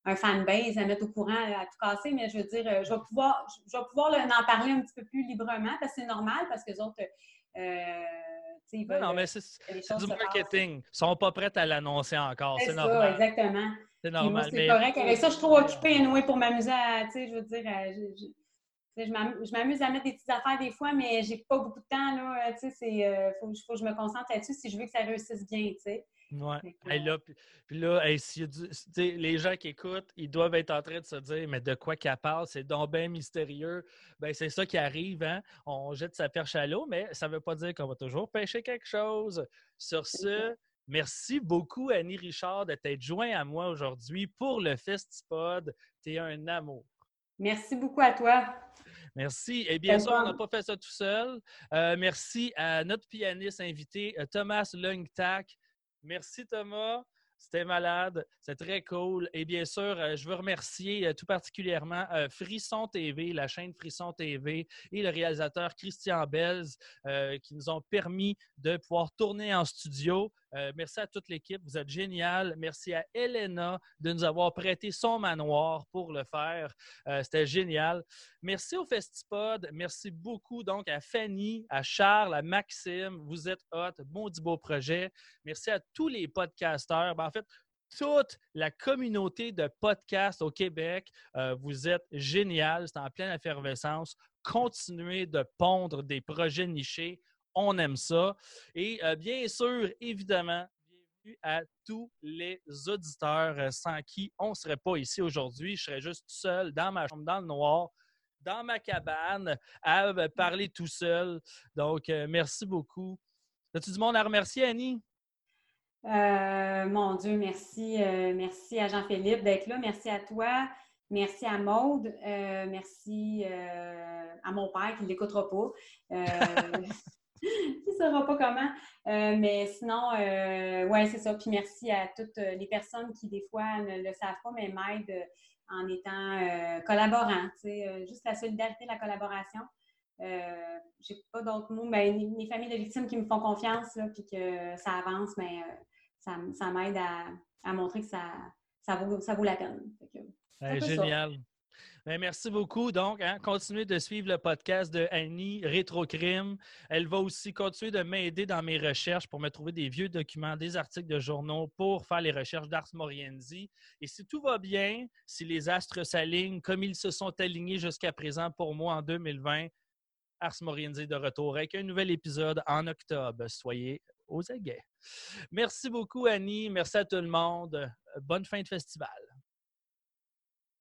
un fanbase à mettre au courant, à tout casser, mais je veux dire, euh, je vais pouvoir, je vais pouvoir en parler un petit peu plus librement parce que c'est normal, parce que les autres, veulent, non, mais c'est du marketing. Ils ne sont pas prêts à l'annoncer encore. C'est normal. exactement. C'est normal. C'est correct. Avec ça, je suis trop occupée, Noé, pour m'amuser à, tu sais, je veux dire, je m'amuse à mettre des petites affaires des fois, mais j'ai pas beaucoup de temps. Là, il euh, faut, que je me concentre là-dessus si je veux que ça réussisse bien. Tu sais. Ouais. là, puis, là les gens qui écoutent, ils doivent être en train de se dire Mais de quoi qu'elle parle C'est donc bien mystérieux. Ben, c'est ça qui arrive. Hein? On jette sa perche à l'eau, mais ça ne veut pas dire qu'on va toujours pêcher quelque chose. Sur ce, merci beaucoup, Annie Richard, de t'être joint à moi aujourd'hui pour le Festipod. Tu es un amour. Merci beaucoup à toi. Merci. Et bien sûr, on n'a pas fait ça tout seul. Euh, merci à notre pianiste invité, euh, Thomas Lungtac. Merci, Thomas. C'était malade, c'est très cool. Et bien sûr, euh, je veux remercier tout particulièrement Frisson TV, la chaîne Frisson TV et le réalisateur Christian Belz qui nous ont permis de pouvoir tourner en studio. Euh, merci à toute l'équipe. Vous êtes génial. Merci à Elena de nous avoir prêté son manoir pour le faire. Euh, c'était génial. Merci au Festipod. Merci beaucoup donc à Fanny, à Charles, à Maxime. Vous êtes hot. Bon du beau projet. Merci à tous les podcasteurs. Ben, en fait, toute la communauté de podcasts au Québec. Euh, vous êtes génial. C'est en pleine effervescence. Continuez de pondre des projets nichés on aime ça. Et euh, bien sûr, évidemment, bienvenue à tous les auditeurs euh, sans qui on ne serait pas ici aujourd'hui. Je serais juste seul dans ma chambre, dans le noir, dans ma cabane, à euh, parler tout seul. Donc, merci beaucoup. As-tu du monde à remercier, Annie? mon Dieu, merci. merci à Jean-Philippe d'être là. Merci à toi. Merci à Maude. merci à mon père qui ne l'écoutera pas. qui ne saura pas comment. Euh, mais sinon, euh, ouais, c'est ça. Puis merci à toutes les personnes qui, des fois, ne le savent pas, mais m'aident en étant euh, collaborants. juste la solidarité, la collaboration. euh, j'ai pas d'autres mots, mais mes familles de victimes qui me font confiance, là, puis que ça avance, mais ça, ça m'aide à, à, montrer que ça, ça, vaut, ça vaut la peine. génial. Ben, merci beaucoup. Donc, hein, continuez de suivre le podcast de Annie Rétrocrime. Elle va aussi continuer de m'aider dans mes recherches pour me trouver des vieux documents, des articles de journaux pour faire les recherches d'Ars Morienzi. Et si tout va bien, si les astres s'alignent comme ils se sont alignés jusqu'à présent pour moi en 2020, Ars Morienzi de retour avec un nouvel épisode en octobre. Soyez aux aguets. Merci beaucoup, Annie. Merci à tout le monde. Bonne fin de festival.